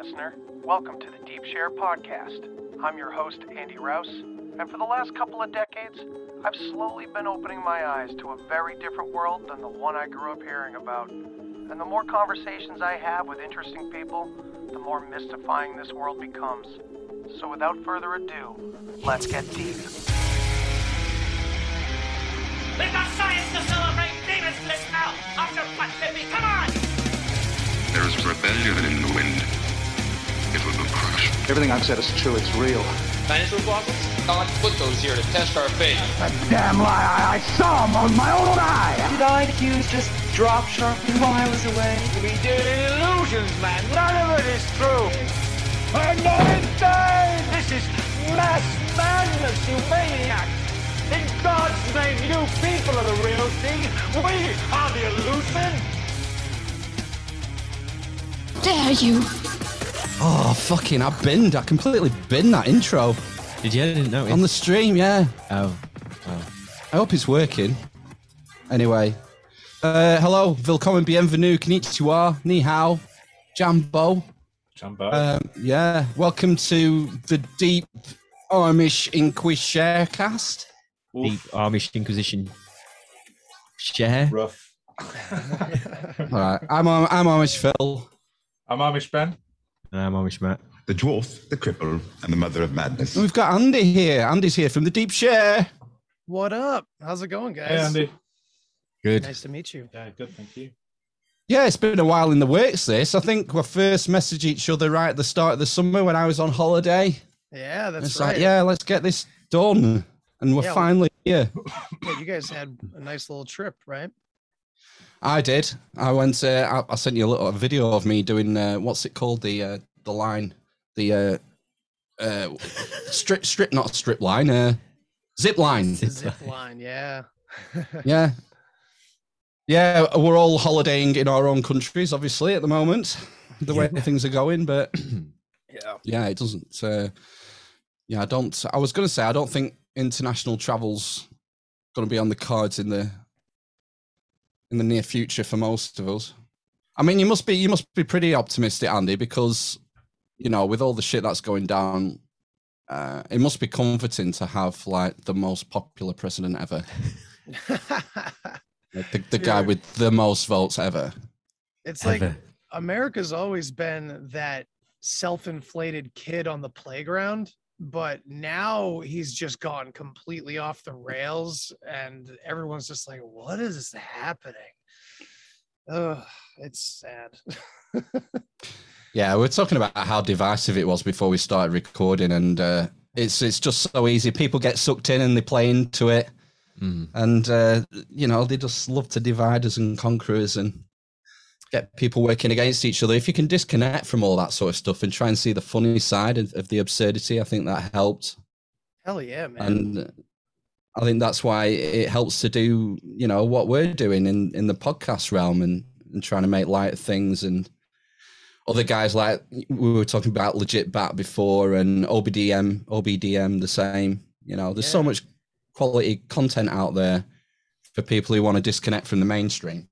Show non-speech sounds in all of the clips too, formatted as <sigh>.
Hey there, listener. Welcome to the Deep Share Podcast. I'm your host, Andy Rouse, and for the last couple of decades, I've slowly been opening my eyes to a very different world than the one I grew up hearing about. And the more conversations I have with interesting people, the more mystifying this world becomes. So without further ado, let's get deep. We've got science to celebrate! Demons list now! After what, baby? Come on! There is rebellion in the wind. It will be crushed. Everything I've said is true. It's real. Dinosaur fossils? God put those here to test our faith. A damn lie. I, I saw them with my own eye. Did IQs just drop sharply while I was away? We did illusions, man. None of it is true. I'm not insane. This is mass madness, you maniacs. In God's name, you people are the real thing. We are the illusion. Dare you? Oh, fucking, I binned. I completely binned that intro. Did you? I didn't know. It. On the stream, yeah. Oh. oh. I hope it's working. Anyway. Uh, hello, willkommen, bienvenue, konnichiwa, ni hao, jambo. Jambo. Um, yeah, welcome to the Deep Amish Inquisition cast. Deep Amish Inquisition share. Rough. <laughs> All right, I'm, I'm Amish Phil. I'm Amish Ben. Uh, I'm Amish Matt. The dwarf, the cripple, and the mother of madness. We've got Andy here. Andy's here from the Deep Share. What up? How's it going, guys? Hey, Andy. Good. Nice to meet you. Yeah, good. Thank you. Yeah, it's been a while in the works. This, I think, we first messaged each other right at the start of the summer when I was on holiday. Yeah, that's it's right. like, yeah, let's get this done, and we're Yeah, finally here. Yeah, you guys had a nice little trip, right? I did. I went. Uh, I, I sent you a little a video of me doing uh, what's it called the uh, the line the uh, uh, strip strip not strip line uh, zip line. Zip line, yeah. yeah, yeah. We're all holidaying in our own countries, obviously, at the moment. The way things are going, but <clears throat> yeah, yeah, it doesn't. Uh, yeah, I don't. I was going to say I don't think international travels going to be on the cards in the in the near future for most of us. I mean, you must be you must be pretty optimistic, Andy, because you know with all the shit that's going down, uh, it must be comforting to have like the most popular president ever, <laughs> like, the, the guy with the most votes ever. It's like Ever. America's always been that self-inflated kid on the playground, but now he's just gone completely off the rails, and everyone's just like, "What is happening?" Ugh, it's sad. <laughs> Yeah, we're talking about how divisive it was before we started recording, and uh, it's it's just so easy. People get sucked in and they play into it, and uh, you know they just love to divide us and conquer us and get people working against each other. If you can disconnect from all that sort of stuff and try and see the funny side of, of the absurdity, I think that helped. Hell yeah, man. And uh, I think that's why it helps to do, you know, what we're doing in, in the podcast realm and, and trying to make light of things and other guys like we were talking about legit bat before and OBDM, OBDM the same. You know, there's so much quality content out there for people who want to disconnect from the mainstream.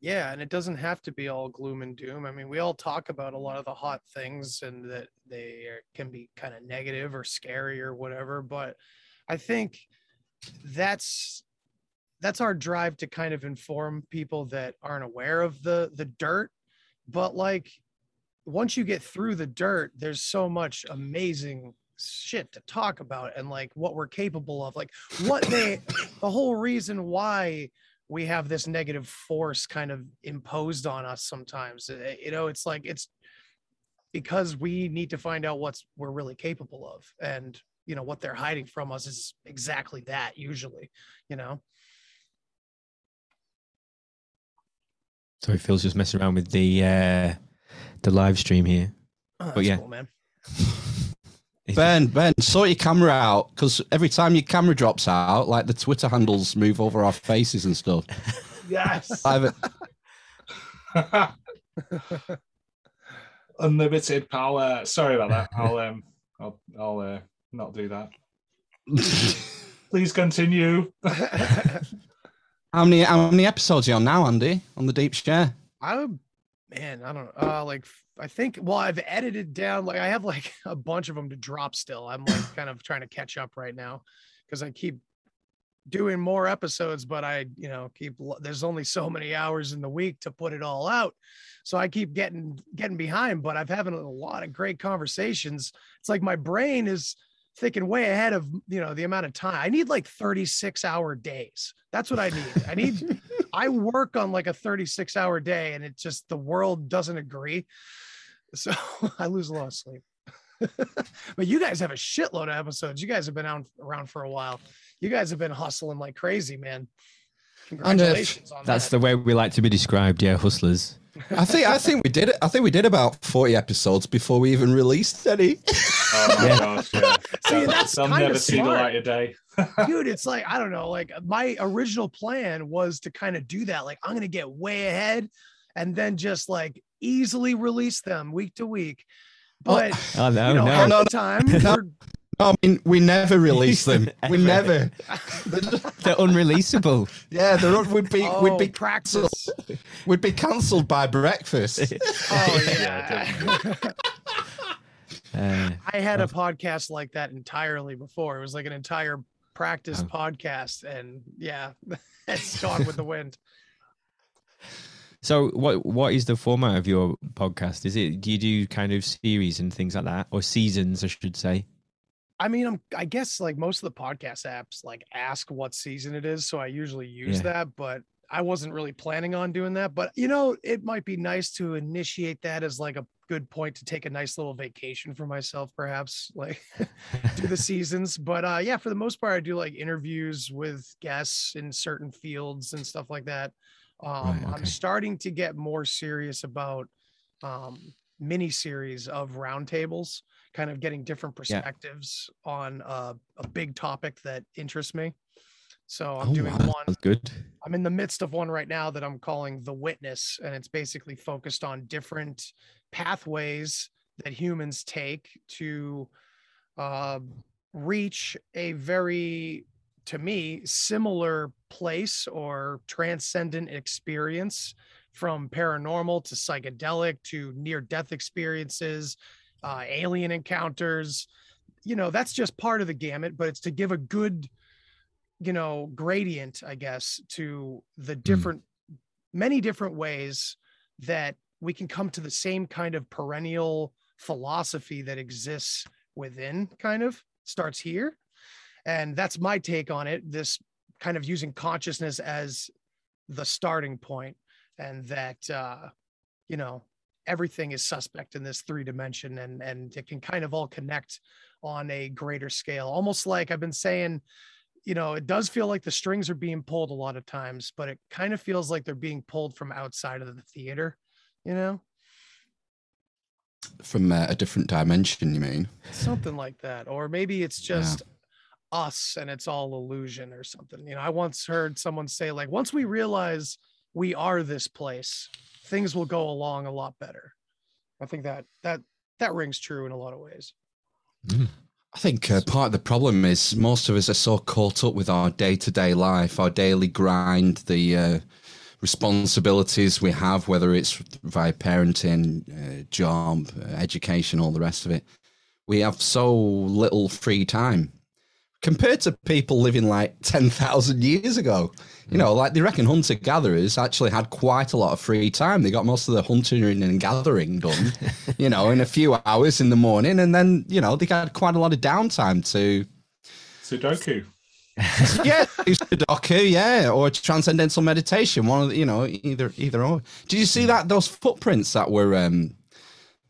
Yeah, and it doesn't have to be all gloom and doom. I mean, we all talk about a lot of the hot things and that they can be kind of negative or scary or whatever, but I think that's that's our drive to kind of inform people that aren't aware of the the dirt but like once you get through the dirt, there's so much amazing shit to talk about and like what we're capable of. Like what they, the whole reason why we have this negative force kind of imposed on us sometimes. Uh, You know, it's like it's because we need to find out what's we're really capable of and you know what they're hiding from us is exactly that usually you know Sorry, Phil's just messing around with the uh, the live stream here. Oh, but yeah, cool, man <laughs> <laughs> Ben, Ben, sort your camera out because every time your camera drops out, like the Twitter handles move over our faces and stuff. yes I've, <laughs> Unlimited power. Sorry about that. I'll um, I'll I'll uh, not do that. <laughs> Please continue. how many how many episodes are you on now, Andy? On the deep share? I man, I don't know. Uh, like I think well, I've edited down like I have like <laughs> a bunch of them to drop still. I'm like kind of trying to catch up right now because I keep doing more episodes, but I, you know, keep there's only so many hours in the week to put it all out. So I keep getting getting behind, but I've having a lot of great conversations. It's like my brain is thinking way ahead of you know the amount of time. I need like 36 hour days. That's what I need. I need <laughs> I work on like a 36 hour day and it just the world doesn't agree. So <laughs> I lose a lot of sleep. <laughs> but you guys have a shitload of episodes. You guys have been out around for a while. You guys have been hustling like crazy, man. Congratulations on That's that. the way we like to be described. Yeah, hustlers. I think I think we did it. I think we did about forty episodes before we even released any. <laughs> Oh my Yeah. gosh, yeah. See, that's they'll kinda see the smart. light of day. dude it's like i don't know like my original plan was to kind of do that like i'm gonna get way ahead and then just like easily release them week to week but Oh no, you know, no. half no, the time <laughs> no. we're- I mean, we never release them. <laughs> we never. <laughs> They're unreleasable. Yeah, they're, we'd be oh, we'd be practice we'd be cancelled by breakfast. oh Yeah, yeah Uh, i had a podcast like that entirely before it was like an entire practice Oh. podcast and yeah it's gone with the wind so, what what is the format of your podcast? Is it do you do kind of series and things like that, or seasons, I should say? I mean, I'm I guess like most of the podcast apps like ask what season it is, so I usually use Yeah. that, but I wasn't really planning on doing that. But you know, it might be nice to initiate that as like a good point to take a nice little vacation for myself, perhaps <laughs> like do the <laughs> seasons. But uh yeah, for the most part, I do like interviews with guests in certain fields and stuff like that. Um, Right, I'm starting to get more serious about um mini series of roundtables kind of getting different Yeah. perspectives on uh, a big topic that interests me. So I'm Oh, doing wow, one. Good. I'm in the midst of one right now that I'm calling The Witness, and it's basically focused on different pathways that humans take to uh, reach a very, to me, similar place or transcendent experience from paranormal to psychedelic to near death experiences, uh, alien encounters. You know, that's just part of the gamut, but it's to give a good you know gradient i guess to the different many different ways that we can come to the same kind of perennial philosophy that exists within kind of starts here and that's my take on it this kind of using consciousness as the starting point and that uh you know everything is suspect in this three dimension and and it can kind of all connect on a greater scale almost like i've been saying you know, it does feel like the strings are being pulled a lot of times, but it kind of feels like they're being pulled from outside of the theater, you know, From uh, a different dimension, you mean? something like that. Or maybe it's just us and it's all illusion or something. You know, I once heard someone say, like, once we realize we are this place, things will go along a lot better. I think that that that rings true in a lot of ways. I think uh, part of the problem is most of us are so caught up with our day to day life, our daily grind, the uh, responsibilities we have, whether it's via parenting, uh, job, uh, education, all the rest of it. We have so little free time. Compared to people living like 10,000 years ago. You know, like they reckon hunter gatherers actually had quite a lot of free time. They got most of the hunting and gathering done, <laughs> you know, in a few hours in the morning. And then, you know, they had quite a lot of downtime to. Sudoku. <laughs> yeah, Sudoku, yeah, or transcendental meditation. One of the, you know, either either or. Did you see that those footprints that were um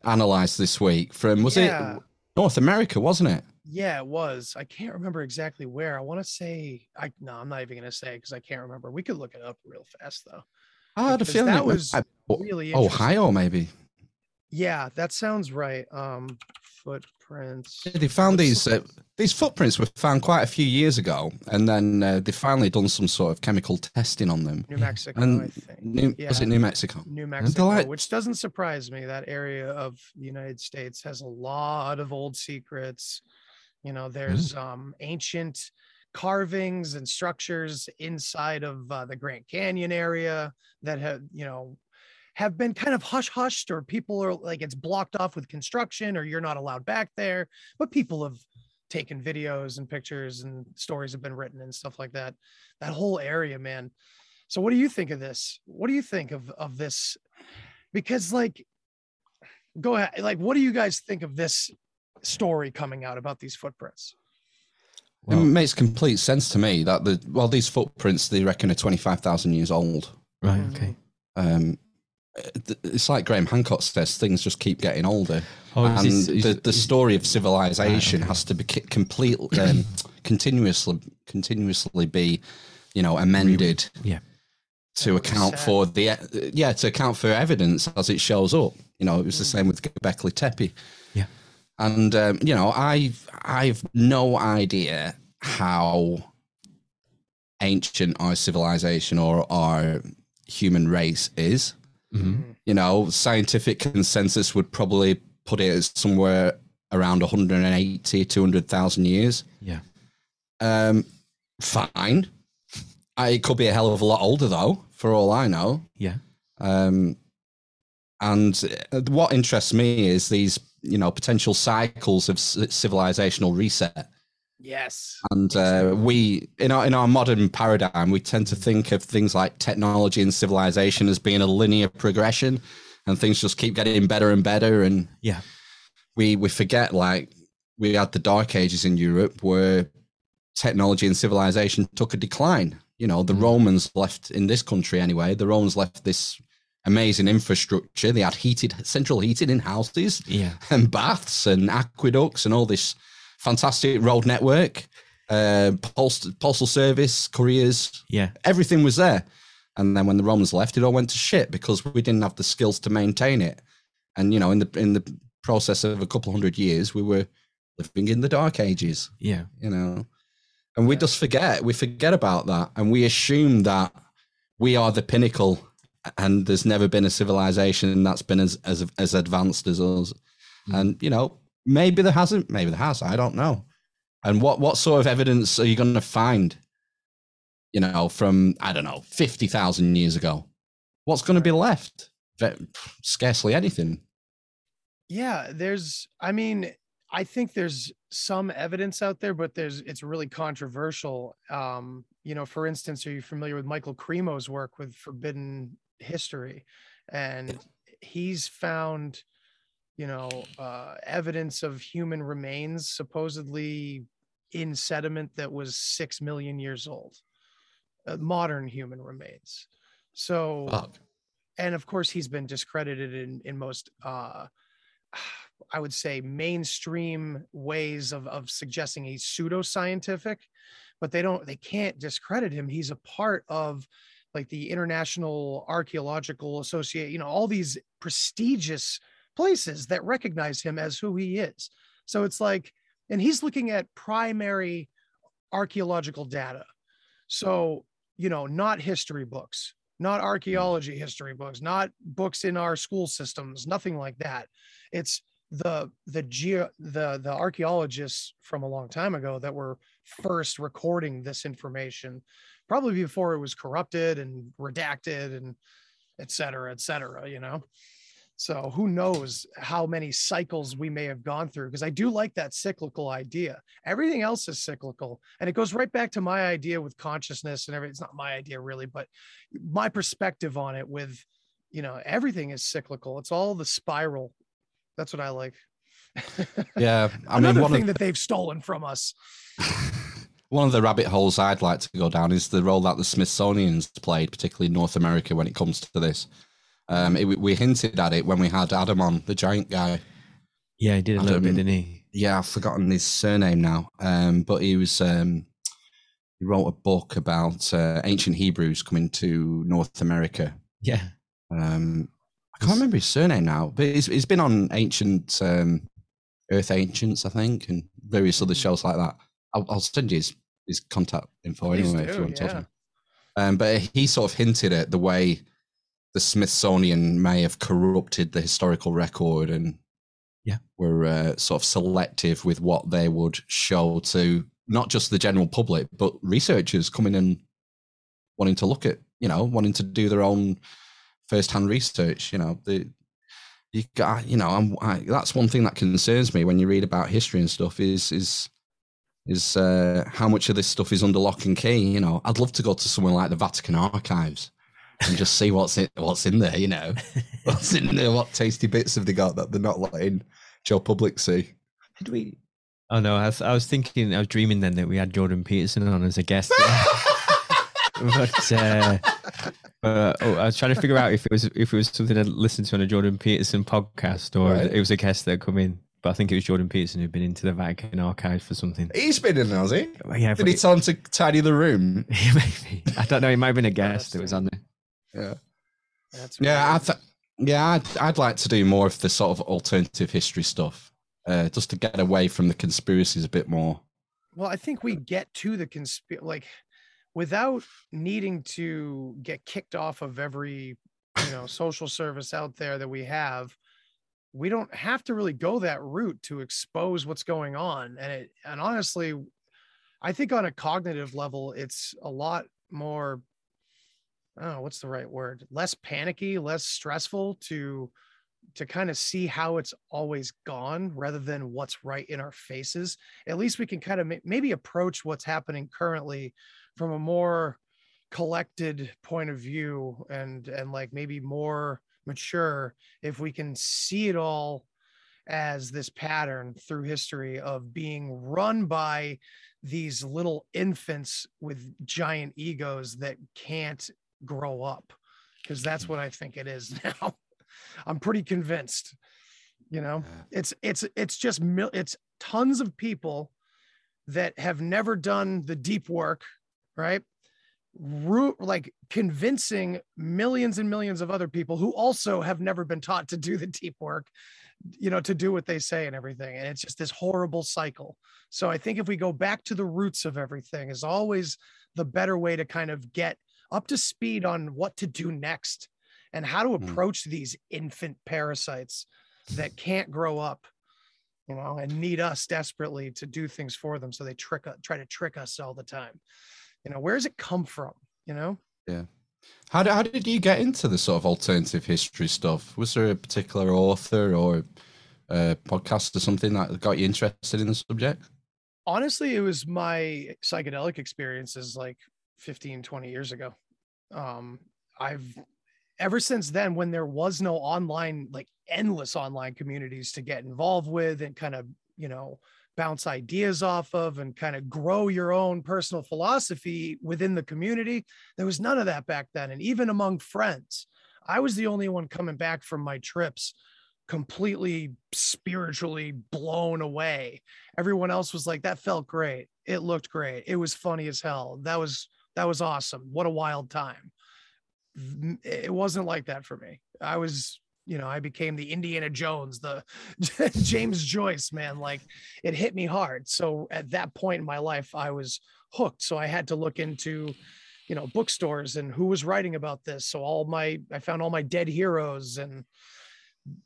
analyzed this week from was Yeah. it North America, wasn't it? Yeah, it was. I can't remember exactly where. I want to say I no, I'm not even gonna say because I can't remember. We could look it up real fast though. I had a feeling that was was really. Ohio, maybe. Yeah, that sounds right. Um, footprints. Yeah, They found these uh, these footprints were found quite a few years ago, and then uh, they finally done some sort of chemical testing on them. New Mexico, And I think. New, Was it New Mexico? New Mexico, like- which doesn't surprise me. That area of the United States has a lot of old secrets. You know, there's um, ancient carvings and structures inside of uh, the Grand Canyon area that have, you know, have been kind of hush hushed, or people are like it's blocked off with construction, or you're not allowed back there. But people have taken videos and pictures, and stories have been written and stuff like that. That whole area, man. So, what do you think of this? What do you think of of this? Because, like, go ahead. Like, what do you guys think of this story coming out about these footprints? it makes complete sense to me that the well these footprints they reckon are twenty five thousand years old. Right. Okay. Um, it's like Graham Hancock says, things just keep getting older, Oh, and this- is- the, the story of civilization has to be ki- completely, um, <clears throat> continuously, continuously be, you know, amended. Yeah. To account reset. for the yeah to account for evidence as it shows up. You know, it was the same with Göbekli Tepe. And um, you know, I've I've no idea how ancient our civilization or our human race is. Mm-hmm. You know, scientific consensus would probably put it as somewhere around 180, 200,000 years. Yeah. Um, fine. I, it could be a hell of a lot older though, for all I know. Yeah. Um, and uh, what interests me is these, you know, potential cycles of civilizational reset. Yes. And uh, we, in our in our modern paradigm, we tend to think of things like technology and civilization as being a linear progression, and things just keep getting better and better. And Yeah. we we forget like we had the Dark Ages in Europe where technology and civilization took a decline. You know, the Romans left in this country anyway. The Romans left this amazing infrastructure. They had heated central heating in houses Yeah. and baths and aqueducts and all this fantastic road network, uh, postal, postal service, couriers, Yeah. everything was there. And then when the Romans left, it all went to shit because we didn't have the skills to maintain it. And you know, in the in the process of a couple hundred years, we were living in the dark ages. Yeah. You know, and we just forget. We forget about that, and we assume that we are the pinnacle, and there's never been a civilization that's been as as as advanced as us. And you know, maybe there hasn't. Maybe there has. I don't know. And what what sort of evidence are you going to find? You know, from I don't know, fifty thousand years ago. What's going to be left? Scarcely anything. Yeah, there's I mean, I think there's some evidence out there, but there's it's really controversial. Um, you know, for instance, are you familiar with Michael Cremo's work with Forbidden History? And he's found, you know, uh, evidence of human remains supposedly in sediment that was six million years old, uh, modern human remains. So, Fuck. and of course, he's been discredited in in most uh, I would say mainstream ways of, of suggesting he's pseudoscientific, but they don't they can't discredit him. He's a part of like the International Archaeological Associate, you know, all these prestigious places that recognize him as who he is. So it's like, and he's looking at primary archaeological data. So, you know, not history books, not archaeology history books, not books in our school systems, nothing like that. It's the the geo the the archaeologists from a long time ago that were first recording this information, probably before it was corrupted and redacted and et cetera, et cetera, you know. So who knows how many cycles we may have gone through? Because I do like that cyclical idea. Everything else is cyclical. And it goes right back to my idea with consciousness and everything. It's not my idea really, but my perspective on it with, you know, everything is cyclical. It's all the spiral. That's what I like. <laughs> Yeah, I Another mean, one thing of, that they've stolen from us. <laughs> one of the rabbit holes I'd like to go down is the role that the Smithsonian's played, particularly in North America, when it comes to this. Um, it, we hinted at it when we had Adam on, the giant guy. Yeah, he did a little bit, didn't he? Yeah, I've forgotten his surname now. Um, but he was um, he wrote a book about uh, ancient Hebrews coming to North America. Yeah. Um, I can't remember his surname now, but he's, he's been on ancient um, Earth Ancients, I think, and various other shows like that. I'll, I'll send you his, his contact info Please anyway if you want to talk to him. Um, but he sort of hinted at the way the Smithsonian may have corrupted the historical record and Yeah. were uh, sort of selective with what they would show to not just the general public, but researchers coming and wanting to look at, you know, wanting to do their own first-hand research. You know, the you got, you know, I'm, I, that's one thing that concerns me when you read about history and stuff is is is uh, how much of this stuff is under lock and key. You know, I'd love to go to somewhere like the Vatican archives and just see what's in what's in there. You know, <laughs> what's in there? What tasty bits have they got that they're not letting Joe Public see? Did we? Oh no, I was, I was thinking, I was dreaming then that we had Jordan Peterson on as a guest. <laughs> but uh, but oh, I was trying to figure out if it was if it was something I'd listened to on a Jordan Peterson podcast or Right. it was a guest that had come in. But I think it was Jordan Peterson who'd been into the Vatican archives for something. He's been in, has he? Yeah, Did but he it- tell him to tidy the room? <laughs> maybe I don't know. He might have been a guest that was on there. Yeah. That's Yeah, I th- yeah, I'd, I'd like to do more of the sort of alternative history stuff, uh, just to get away from the conspiracies a bit more. Well, I think we get to the conspiracy like without needing to get kicked off of every you know social service out there that we have. We don't have to really go that route to expose what's going on. And it and honestly, I think on a cognitive level, it's a lot more I what's the right word, less panicky, less stressful to to kind of see how it's always gone rather than what's right in our faces. At least we can kind of maybe approach what's happening currently from a more collected point of view and and like maybe more mature if we can see it all as this pattern through history of being run by these little infants with giant egos that can't grow up because that's what I think it is <laughs> now. I'm pretty convinced. You know, it's it's it's just mil- it's tons of people that have never done the deep work, right? Root like convincing millions and millions of other people who also have never been taught to do the deep work, you know, to do what they say and everything. And it's just this horrible cycle. So I think if we go back to the roots of everything is always the better way to kind of get up to speed on what to do next and how to hmm. approach these infant parasites that can't grow up you know and need us desperately to do things for them so they trick try to trick us all the time you know where does it come from you know Yeah. How did, how did you get into the sort of alternative history stuff? Was there a particular author or a podcast or something that got you interested in the subject? honestly it was my psychedelic experiences like 15 20 years ago um i've ever since then when there was no online like endless online communities to get involved with and kind of you know bounce ideas off of and kind of grow your own personal philosophy within the community there was none of that back then and even among friends i was the only one coming back from my trips completely spiritually blown away. Everyone else was like that felt great. It looked great. It was funny as hell. That was that was awesome. What a wild time. It wasn't like that for me. I was you know i became the indiana jones the <laughs> james joyce man like it hit me hard. So at that point in my life i was hooked. So i had to look into you know bookstores and who was writing about this. So all my i found all my dead heroes and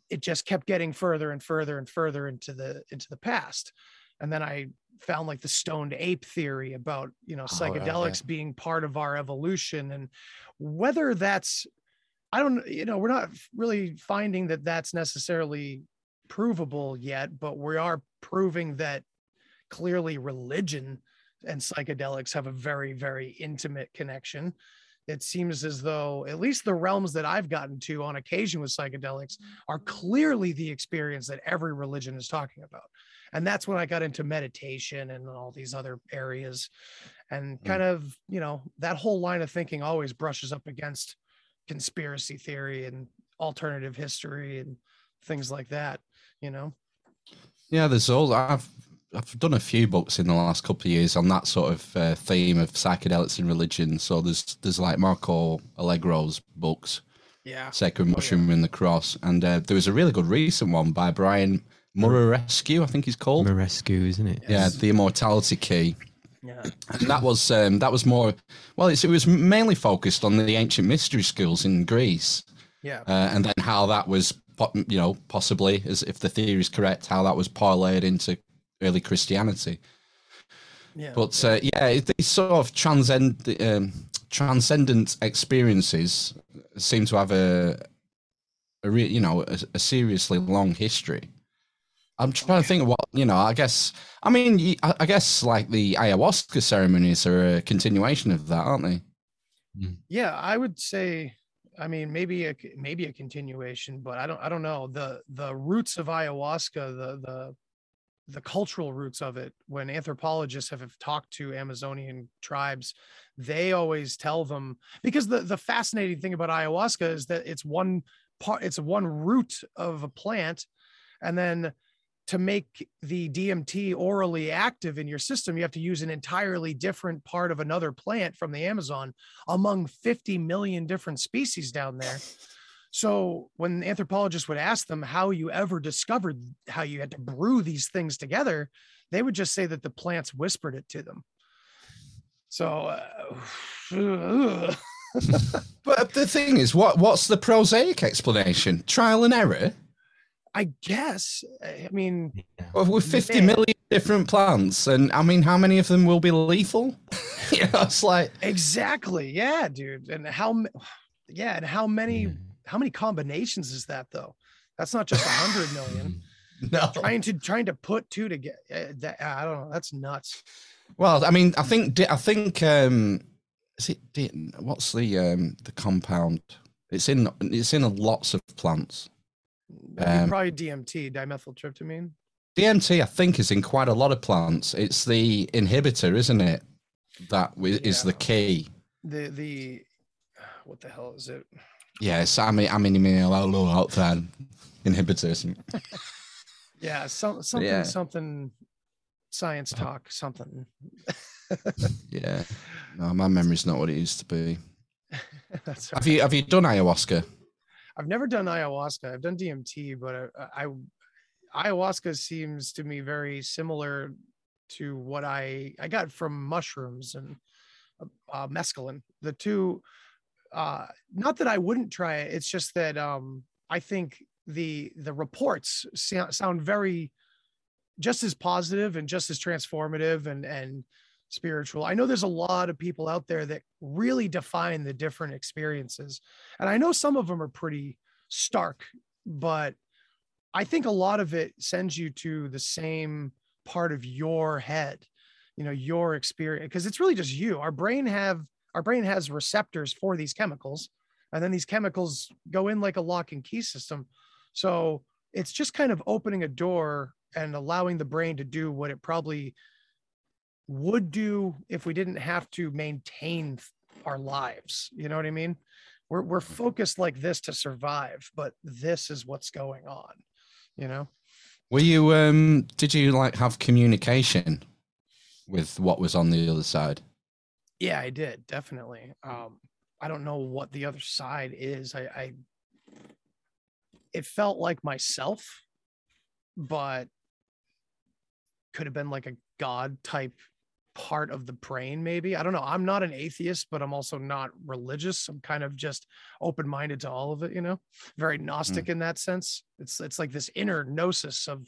it just kept getting further and further and further into the into the past. And then i found like the stoned ape theory about you know Oh, yeah, psychedelics being part of our evolution and whether that's I don't, you know, we're not really finding that that's necessarily provable yet, but we are proving that clearly religion and psychedelics have a very, very intimate connection. It seems as though, at least the realms that I've gotten to on occasion with psychedelics, are clearly the experience that every religion is talking about. And that's when I got into meditation and all these other areas. And hmm. kind of, you know, that whole line of thinking always brushes up against conspiracy theory and alternative history and things like that, you know? Yeah, there's all I've I've done a few books in the last couple of years on that sort of uh, theme of psychedelics and religion. So there's there's like Marco Allegro's books, yeah, Sacred Mushroom and the Cross, and uh, there was a really good recent one by Brian Muraresku, I think he's called. Muraresku, isn't it? Yeah, the Immortality Key. Yeah. And that was um, that was more well. it was mainly focused on the ancient mystery schools in Greece. Yeah. Uh, and then how that was, you know, possibly as if the theory is correct, how that was parlayed into early Christianity. Yeah. But uh, yeah, these sort of transcend um, transcendent experiences seem to have a, a re- you know, a, a seriously long history. I'm trying to think of what you know. I guess I mean I guess like the ayahuasca ceremonies are a continuation of that, aren't they? Hmm. Yeah, I would say. I mean, maybe a maybe a continuation, but I don't I don't know the the roots of ayahuasca, the the the cultural roots of it. When anthropologists have, have talked to Amazonian tribes, they always tell them because the the fascinating thing about ayahuasca is that it's one part, it's one root of a plant, and then to make the DMT orally active in your system, you have to use an entirely different part of another plant from the Amazon among 50 million different species down there. So when anthropologists would ask them how you ever discovered how you had to brew these things together, they would just say that the plants whispered it to them. So, uh, <laughs> but the thing is, what what's the prosaic explanation? Trial and error. I guess. I mean, well, with fifty man. million different plants, and I mean, how many of them will be lethal? <laughs> you know, it's like exactly, yeah, dude. And how, yeah, and how many, how many combinations is that though? That's not just a hundred million. <laughs> no, trying to trying to put two together. That, I don't know. That's nuts. Well, I mean, I think I think um, is it what's the um the compound? It's in it's in lots of plants. Um, probably DMT, dimethyltryptamine. DMT, I think, is in quite a lot of plants. It's the inhibitor, isn't it? That is yeah. the key. The the what the hell is it? Yeah, it's I mean I mean outside inhibitors. yeah, some, something yeah. something science talk something. <laughs> yeah, no, my memory's not what it used to be. <laughs> That's right. Have you have you done ayahuasca? I've never done ayahuasca. I've done DMT, but I, I ayahuasca seems to me very similar to what I I got from mushrooms and uh, mescaline. The two, uh, not that I wouldn't try it. It's just that um, I think the the reports sound very just as positive and just as transformative and and spiritual. I know there's a lot of people out there that really define the different experiences. And I know some of them are pretty stark, but I think a lot of it sends you to the same part of your head, you know, your experience because it's really just you. Our brain have our brain has receptors for these chemicals and then these chemicals go in like a lock and key system. So it's just kind of opening a door and allowing the brain to do what it probably would do if we didn't have to maintain our lives. You know what I mean? We're we're focused like this to survive, but this is what's going on. You know. Were you um did you like have communication with what was on the other side? Yeah, I did, definitely. Um I don't know what the other side is. I, I it felt like myself, but could have been like a god type part of the brain maybe i don't know i'm not an atheist but i'm also not religious i'm kind of just open-minded to all of it you know very gnostic mm. in that sense it's it's like this inner gnosis of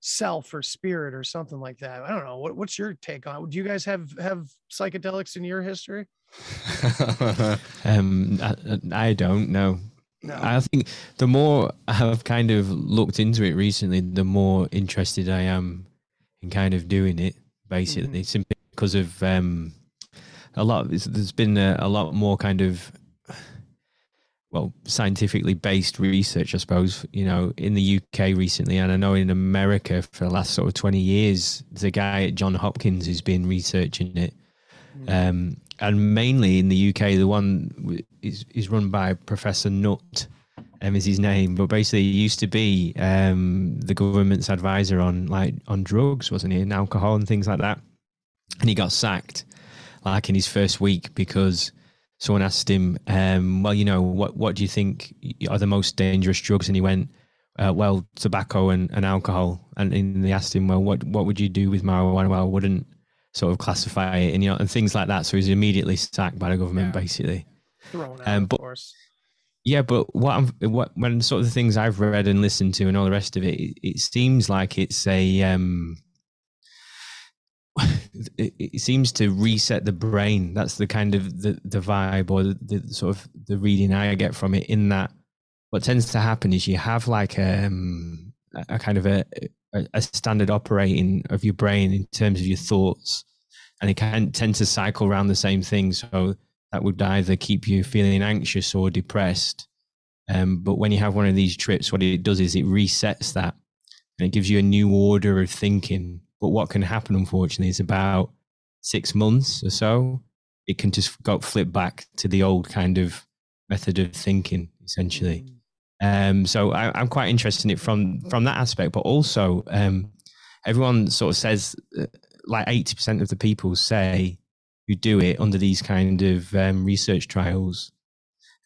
self or spirit or something like that i don't know what, what's your take on it? do you guys have have psychedelics in your history <laughs> um, I, I don't know. No. I think the more I've kind of looked into it recently, the more interested I am in kind of doing it. Basically, simply because of um, a lot. Of, there's been a, a lot more kind of well scientifically based research, I suppose. You know, in the UK recently, and I know in America for the last sort of twenty years, there's a guy at John Hopkins who's been researching it. Um, and mainly in the UK, the one is is run by Professor Nutt, um, is his name. But basically, he used to be um, the government's advisor on like on drugs, wasn't he, and alcohol and things like that. And he got sacked, like in his first week, because someone asked him, um, "Well, you know, what what do you think are the most dangerous drugs?" And he went, uh, "Well, tobacco and, and alcohol." And, and they asked him, "Well, what what would you do with marijuana?" Well, I wouldn't sort of classify it, and you know, and things like that. So he was immediately sacked by the government, basically. Thrown out, Um, of course. Yeah, but what I'm what when sort of the things I've read and listened to and all the rest of it, it, it seems like it's a um <laughs> it, seems to reset the brain. That's the kind of the, the vibe or the, the sort of the reading I get from it. In that, what tends to happen is you have like um, a, a kind of a a standard operating of your brain in terms of your thoughts, and it can tend to cycle around the same thing. So that would either keep you feeling anxious or depressed. Um, but when you have one of these trips, what it does is it resets that and it gives you a new order of thinking. But what can happen, unfortunately, is about six months or so, it can just go flip back to the old kind of method of thinking, essentially. Um, so I, I'm quite interested in it from from that aspect, but also um, everyone sort of says, uh, like eighty percent of the people say who do it under these kind of um, research trials,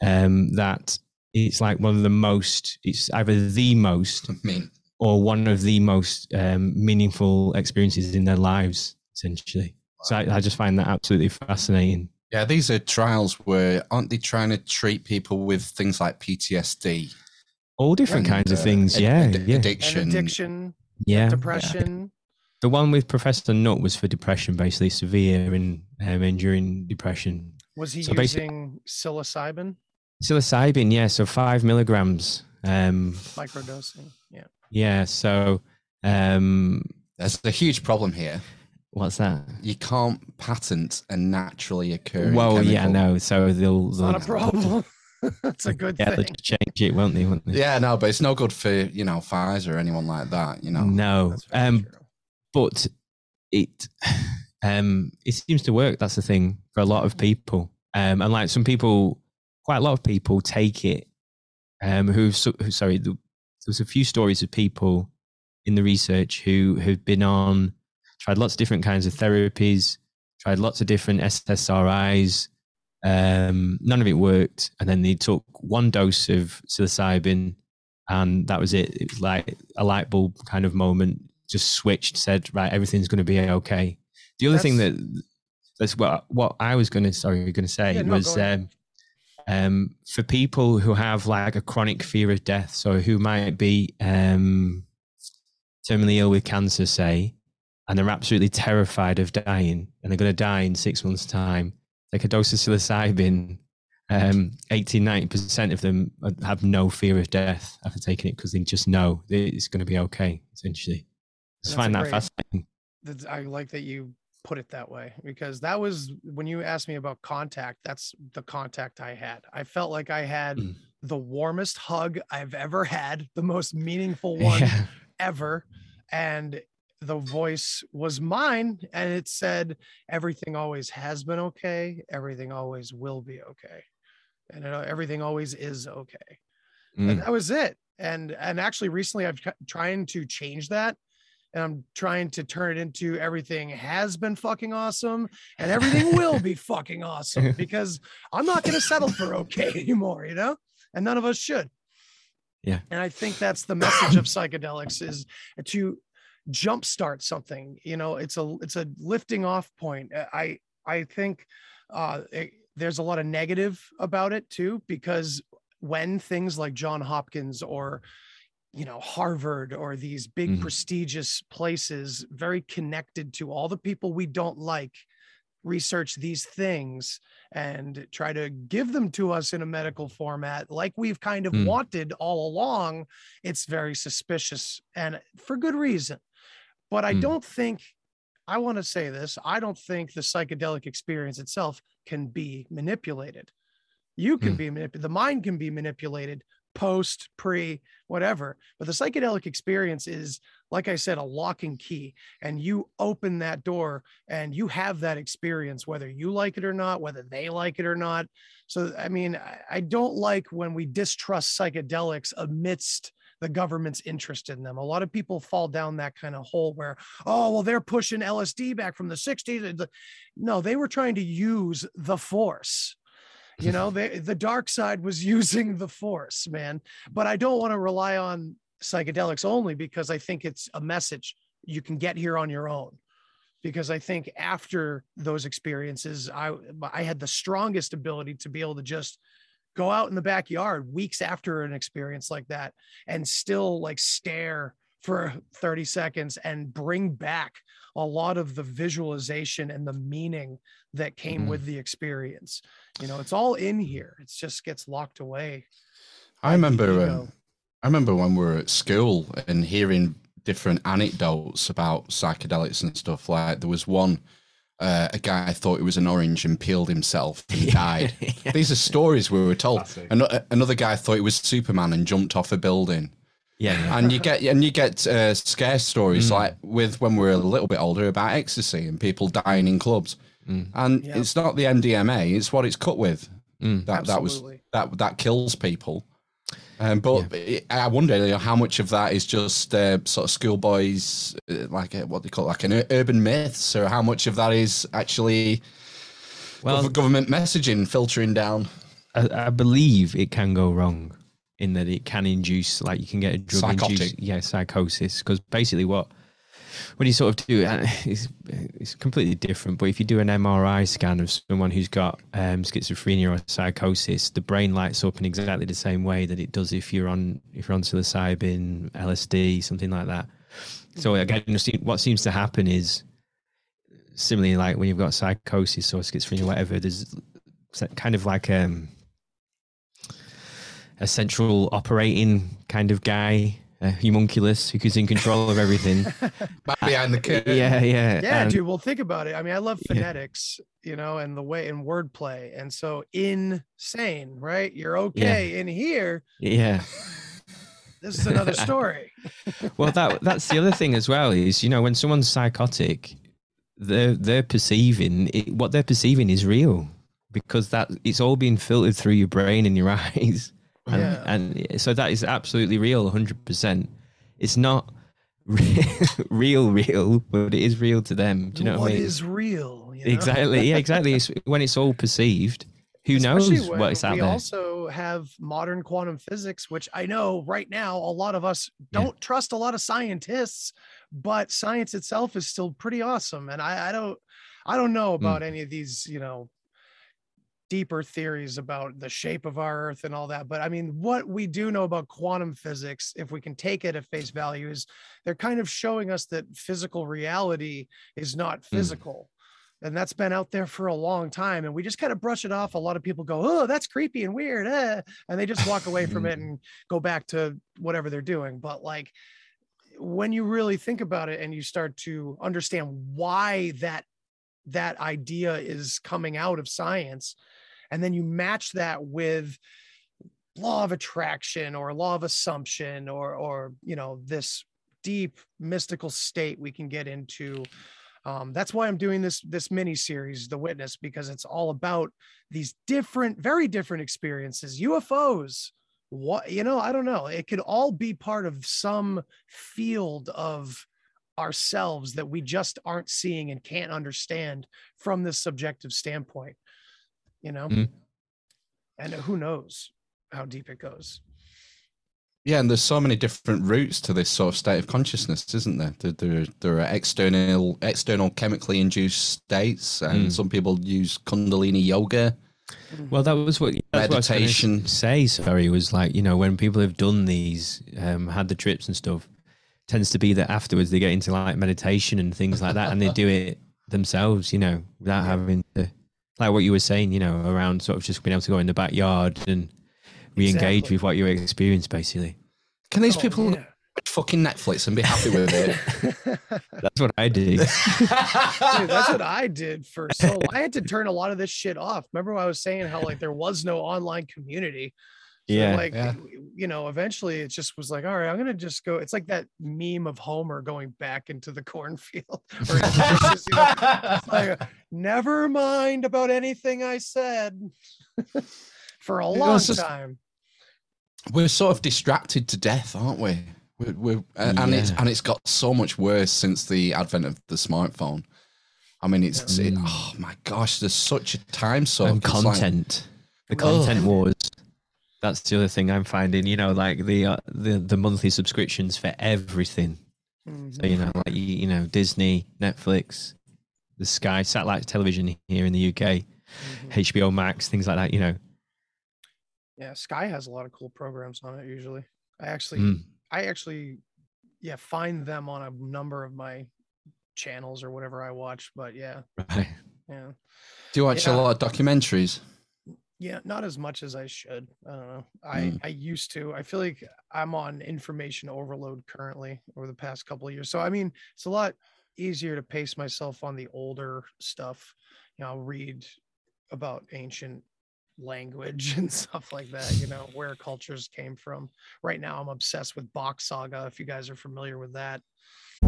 um, that it's like one of the most, it's either the most <laughs> mean. or one of the most um, meaningful experiences in their lives, essentially. So I, I just find that absolutely fascinating. Yeah, these are trials where aren't they trying to treat people with things like PTSD? All different and, kinds of uh, things, ad- yeah, ad- yeah. Addiction. And addiction, Yeah. depression. The one with Professor Nutt was for depression, basically severe and um, enduring depression. Was he So using psilocybin? Psilocybin, yeah, so five milligrams. Um, Microdosing. Yeah. yeah, so um, There's a huge problem here. what's that? You can't patent a naturally occurring. Well, yeah, no. So they'll, It's they'll not a problem. <laughs> That's a good thing. yeah, they'll change it, won't they? Won't they? Yeah, no, but it's no good for you know Pfizer or anyone like that. You know, No, um, true. But it um it seems to work. That's the thing for a lot of people. Um, and like some people, quite a lot of people take it. Um, who, who sorry, there was a few stories of people in the research who have been on, tried lots of different kinds of therapies, tried lots of different SSRIs. Um, none of it worked, and then they took one dose of psilocybin, and that was it. It was like a light bulb kind of moment. Just switched, said, "Right, everything's going to be okay." The other thing that that's what what I was going to sorry going to say Yeah, was um, um, for people who have like a chronic fear of death, so who might be um, terminally ill with cancer, say, and they're absolutely terrified of dying, and they're going to die in six months' time. Take a dose of psilocybin. Um, 80 90% of them have no fear of death after taking it because they just know that it's going to be okay, essentially. Just find that great- fascinating. I like that you put it that way because that was when you asked me about contact. That's the contact I had. I felt like I had Mm. the warmest hug I've ever had, the most meaningful <laughs> one Yeah. ever. And the voice was mine and it said, Everything always has been okay. Everything always will be okay. And uh, everything always is okay. And Mm. that was it. And and actually recently I've trying to change that. And I'm trying to turn it into everything has been fucking awesome and everything will be <laughs> fucking awesome because I'm not going to settle for okay <laughs> anymore, you know? And none of us should. Yeah. And I think that's the message of psychedelics is to jumpstart something. You know, it's a it's a lifting off point. Uh, I I think uh, it- there's a lot of negative about it too because when things like John Hopkins or you know Harvard or these big Mhm. prestigious places very connected to all the people we don't like research these things and try to give them to us in a medical format like we've kind of Hmm. wanted all along it's very suspicious and for good reason but i Hmm. don't think i want to say this i don't think the psychedelic experience itself can be manipulated you can Hmm. be manip- the mind can be manipulated post pre whatever. But the psychedelic experience is like i said a lock and key and you open that door and you have that experience whether you like it or not whether they like it or not. So i mean i, don't like when we distrust psychedelics amidst the government's interest in them. A lot of people fall down that kind of hole where oh well they're pushing lsd back from the 60s no they were trying to use the force you know they, the dark side was <laughs> using the force man. But i don't want to rely on psychedelics only because i think it's a message you can get here on your own. Because i think after those experiences i i had the strongest ability to be able to just go out in the backyard weeks after an experience like that and still like stare for 30 seconds and bring back a lot of the visualization and the meaning that came Mhm. with the experience you know it's all in here it just gets locked away I remember. ego. Um, I remember when we were at school and hearing different anecdotes about psychedelics and stuff. Like there was one, uh, a guy thought it was an orange and peeled himself and <laughs> died. <laughs> These are stories we were told. Classic. Ano- Another guy thought it was Superman and jumped off a building. Yeah, yeah. and you get and you get uh, scare stories Mm. like with when we are a little bit older about ecstasy and people dying in clubs, Mm. and Yep. it's not the MDMA; it's what it's cut with. Mm. That that was that that kills people. Um, but it- I wonder you know, how much of that is just uh, sort of schoolboys, uh, like a, what they call it, like an ur- urban myths, or how much of that is actually Well- gov- government messaging filtering down. I, I believe it can go wrong in that it can induce, like you can get a drug Psychotic. induced, yeah, psychosis. Because basically, what when you sort of do uh, <laughs> it's, it's completely different. But if you do an MRI scan of someone who's got um, schizophrenia or psychosis, the brain lights up in exactly the same way that it does if you're on if you're on psilocybin, LSD, something like that. So again, what seems to happen is similarly like when you've got psychosis or schizophrenia, or whatever. There's kind of like um a central operating kind of guy, a homunculus who's in control of everything. <laughs> Behind the curtain. yeah, yeah, yeah and- dude well think about it i mean i love Yeah. phonetics you know and the way in wordplay and so insane right you're okay in here yeah. <laughs> this is another story <laughs> Well, that that's the other thing as well is you know when someone's psychotic, they're they're perceiving it, what they're perceiving is real because that it's all being filtered through your brain and your eyes, and, Yeah. and so that is absolutely real, hundred percent. It's not <laughs> real, real, but it is real to them. Do you know what what I mean? is real you know? Exactly. Yeah, exactly. It's <laughs> when it's all perceived. Who Especially knows what's out we there? also have modern quantum physics which i know right now a lot of us don't trust a lot of scientists but science itself is still pretty awesome and i, I don't i don't Hmm. know about any of these you know deeper theories about the shape of our earth and all that but i mean what we do know about quantum physics if we can take it at face value is they're kind of showing us that physical reality is not Hmm. physical and that's been out there for a long time and we just kind of brush it off a lot of people go oh that's creepy and weird eh," and they just walk away from it <laughs> and go back to whatever they're doing but like when you really think about it and you start to understand why that that idea is coming out of science and then you match that with law of attraction or law of assumption or or you know this deep mystical state we can get into. Um, that's why i'm doing this this mini series the witness because it's all about these different very different experiences ufos what you know i don't know. It could all be part of some field of ourselves that we just aren't seeing and can't understand from this subjective standpoint you know Mhm. and who knows how deep it goes Yeah, and there's so many different routes to this sort of state of consciousness, isn't there? There, there, there are external, external chemically induced states, and Mm. some people use Kundalini yoga. Well, that was what that's what I was gonna Meditation. say. Sorry, was like you know when people have done these, um, had the trips and stuff, tends to be that afterwards they get into like meditation and things like that, and they do it themselves, you know, without having to, like what you were saying, you know, around sort of just being able to go in the backyard and re-engage Exactly. with what you experienced, basically. Can these Oh, people yeah. fucking Netflix and be happy with it? <laughs> <laughs> That's what I did. Dude, that's what I did for so long. I had to turn a lot of this shit off. Remember when I was saying how like there was no online community? So, Yeah. like Yeah. you know, eventually it just was like, all right, I'm gonna just go. It's like that meme of Homer going back into the <laughs> cornfield. <laughs> or it's just, you know, like, uh, never mind about anything I said <laughs> for a long just- time. we're sort of distracted to death, aren't we? We're, we're and and it's and it's got so much worse since the advent of the smartphone. I mean, it's it, mm. oh my gosh, there's such a time suck. and It's like- content. the Ugh. content wars. That's the other thing I'm finding. You know, like the uh, the the monthly subscriptions for everything. So you know, like you, you know, Disney, Netflix, the Sky satellite television here in the UK, HBO Max, things like that. You know, Yeah, Sky has a lot of cool programs on it usually. I actually Mm. I actually yeah, find them on a number of my channels or whatever I watch, but yeah. right? Yeah. Do you watch Yeah. a lot of documentaries? Yeah, not as much as I should. I don't know. I Mm. I used to. I feel like I'm on information overload currently over the past couple of years. So I mean, it's a lot easier to pace myself on the older stuff. You know, I'll read about ancient language <laughs> and stuff like that, you know, where cultures came from. Right now I'm obsessed with Bock Saga if you guys are familiar with that.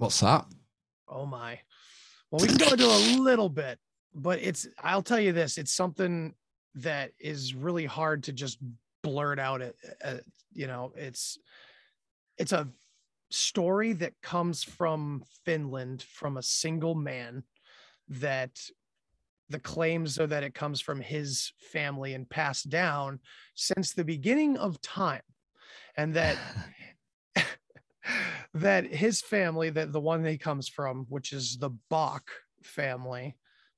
What's that? Oh my. Well, we can go into a little bit, but it's I'll tell you this, it's something that is really hard to just blurt out it uh, you know, it's it's a story that comes from Finland from a single man that the claims are that it comes from his family and passed down since the beginning of time and that <laughs> that his family, that the one that he comes from, which is the Bock family,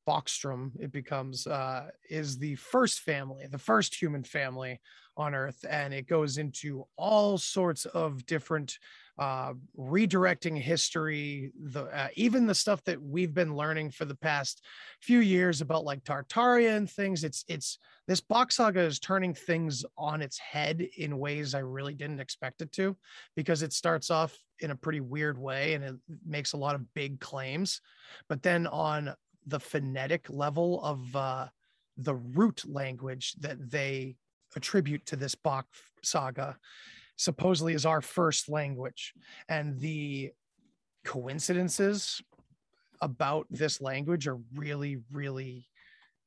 Boxström, it becomes uh, is the first family, the first human family on Earth, and it goes into all sorts of different uh, redirecting history. The uh, even the stuff that we've been learning for the past few years about like Tartaria and things. It's it's this Bock saga is turning things on its head in ways I really didn't expect it to, because it starts off in a pretty weird way and it makes a lot of big claims, but then on the phonetic level of uh, the root language that they attribute to this Bock saga supposedly is our first language. And the coincidences about this language are really really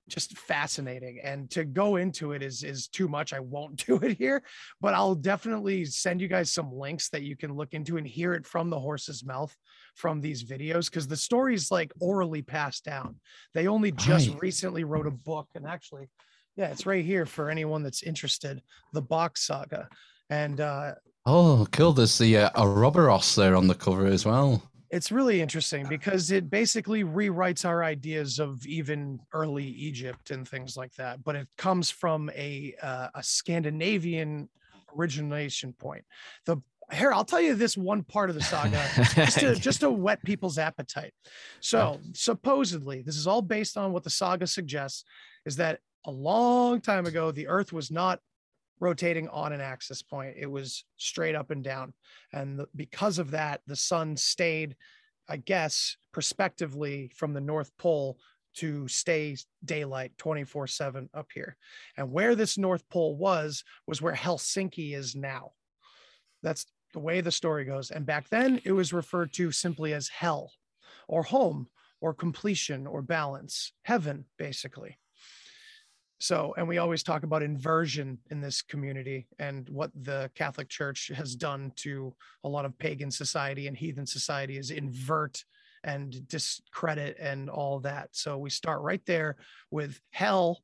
just fascinating. And to go into it is is too much. I won't <laughs> do it here but i'll definitely send you guys some links that you can look into and hear it from the horse's mouth from these videos because the story's like orally passed down. They only just Right. recently wrote a book and actually yeah it's right here for anyone that's interested the Bock saga and uh Oh, cool. There's the uh, Ouroboros there on the cover as well. it's really interesting because it basically rewrites our ideas of even early Egypt and things like that. But it comes from a uh, a Scandinavian origination point. The here, I'll tell you this one part of the saga just to just to whet people's appetite. So supposedly, this is all based on what the saga suggests, is that a long time ago the Earth was not rotating on an axis point. It was straight up and down. And the- because of that, the sun stayed I guess, prospectively from the North Pole to stay daylight 24 7 up here. And where this North Pole was, was where Helsinki is now. That's the way the story goes. And back then, it was referred to simply as hell or home or completion or balance, heaven, basically. So, and we always talk about inversion in this community and what the Catholic Church has done to a lot of pagan society and heathen society is invert and discredit and all that. So we start right there with hell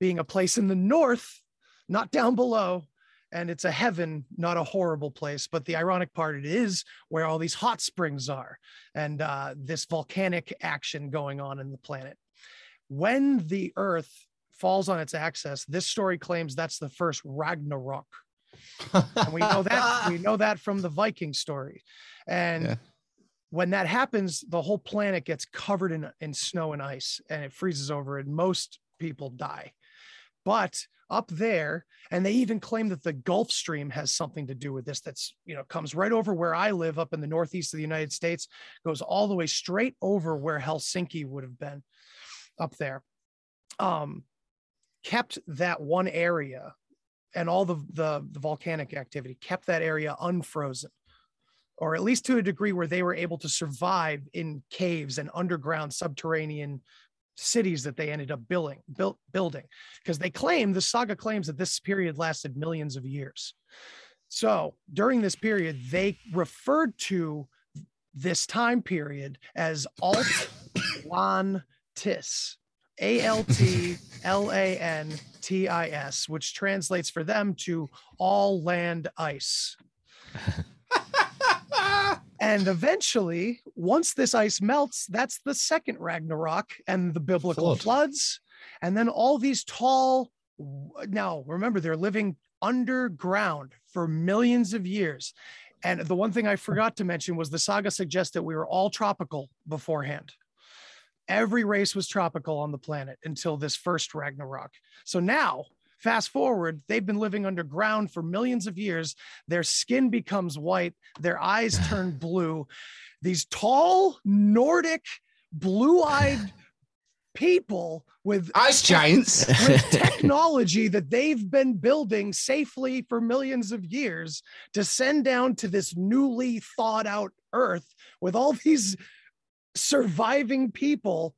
being a place in the north, not down below. And it's a heaven, not a horrible place. But the ironic part, it is where all these hot springs are and uh, this volcanic action going on in the planet. When the earth falls on its axis, this story claims that's the first Ragnarok. and we know that we <laughs> know that from the Viking story. And yeah when that happens, the whole planet gets covered in, in snow and ice and it freezes over, and most people die. But up there, and they even claim that the Gulf Stream has something to do with this. That's, you know, comes right over where I live up in the northeast of the United States, goes all the way straight over where Helsinki would have been up there. Um, kept that one area and all the, the, the volcanic activity, kept that area unfrozen or at least to a degree where they were able to survive in caves and underground subterranean cities that they ended up building built building. Because they claim the saga claims that this period lasted millions of years. So during this period they referred to this time period as altlantis a-l-t-l-a-n-t-i-s which translates for them to all land ice <laughs> and eventually, once this ice melts, that's the second Ragnarok and the biblical Flood. floods. And then all these tall, now remember, they're living underground for millions of years. And the one thing I forgot to mention was the saga suggests that we were all tropical beforehand. Every race was tropical on the planet until this first Ragnarok. So now Fast forward, they've been living underground for millions of years. Their skin becomes white, their eyes <sighs> turn blue. These tall, Nordic, blue eyed <sighs> people with ice giants <laughs> with <laughs> technology that they've been building safely for millions of years descend down to this newly thawed out earth with all these surviving people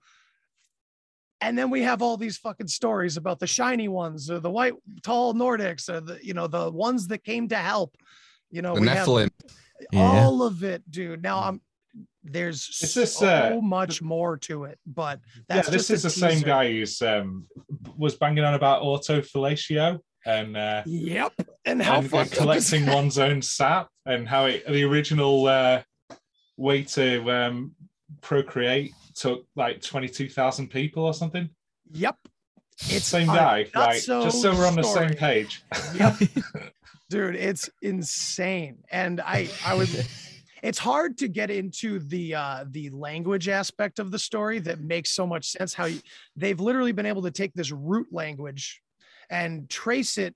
and then we have all these fucking stories about the shiny ones or the white tall nordics or the you know the ones that came to help you know the Nephilim. all yeah. of it dude now i'm there's is this, so uh, much more to it but that's yeah this is the teaser. same guy who's um was banging on about autofellatio and uh yep and how and, collecting one's own sap and how it the original uh way to um procreate took like 22,000 people or something. Yep. It's same guy, right? So just so we're on the story. same page. Yep. <laughs> Dude, it's insane. And I I was it's hard to get into the uh the language aspect of the story that makes so much sense how you, they've literally been able to take this root language and trace it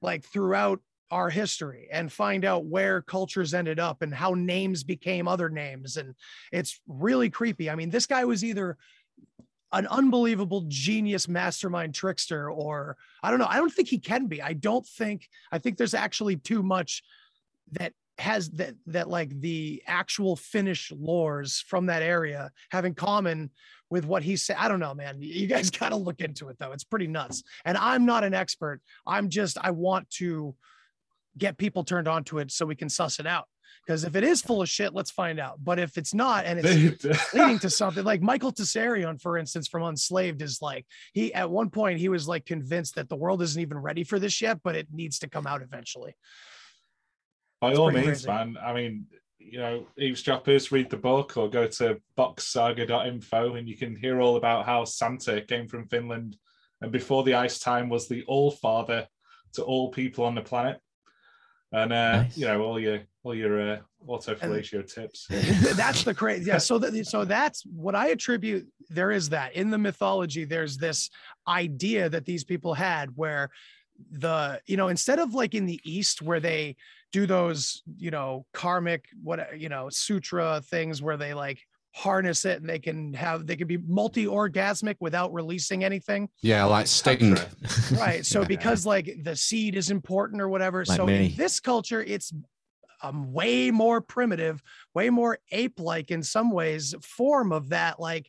like throughout our history and find out where cultures ended up and how names became other names. And it's really creepy. I mean, this guy was either an unbelievable genius mastermind trickster or I don't know. I don't think he can be. I don't think, I think there's actually too much that has that that like the actual Finnish lores from that area have in common with what he said. I don't know, man. You guys <laughs> got to look into it though. It's pretty nuts. And I'm not an expert. I'm just I want to get people turned on to it so we can suss it out. Because if it is full of shit, let's find out. But if it's not and it's <laughs> leading to something like Michael Tsarion, for instance, from Unslaved, is like he at one point he was like convinced that the world isn't even ready for this yet, but it needs to come out eventually. By all means, crazy. man. I mean, you know, eavesdroppers, read the book or go to boxsaga.info and you can hear all about how Santa came from Finland and before the ice time was the all father to all people on the planet and uh, nice. you know all your all your uh, autofellatio tips. <laughs> that's the crazy. Yeah. So that so that's what I attribute. There is that in the mythology. There's this idea that these people had where the you know instead of like in the east where they do those, you know, karmic what you know, sutra things where they like harness it and they can have they can be multi-orgasmic without releasing anything. Yeah, like Sting. <laughs> Right. So because like the seed is important or whatever. Like so me. in this culture, it's um way more primitive, way more ape-like in some ways, form of that. Like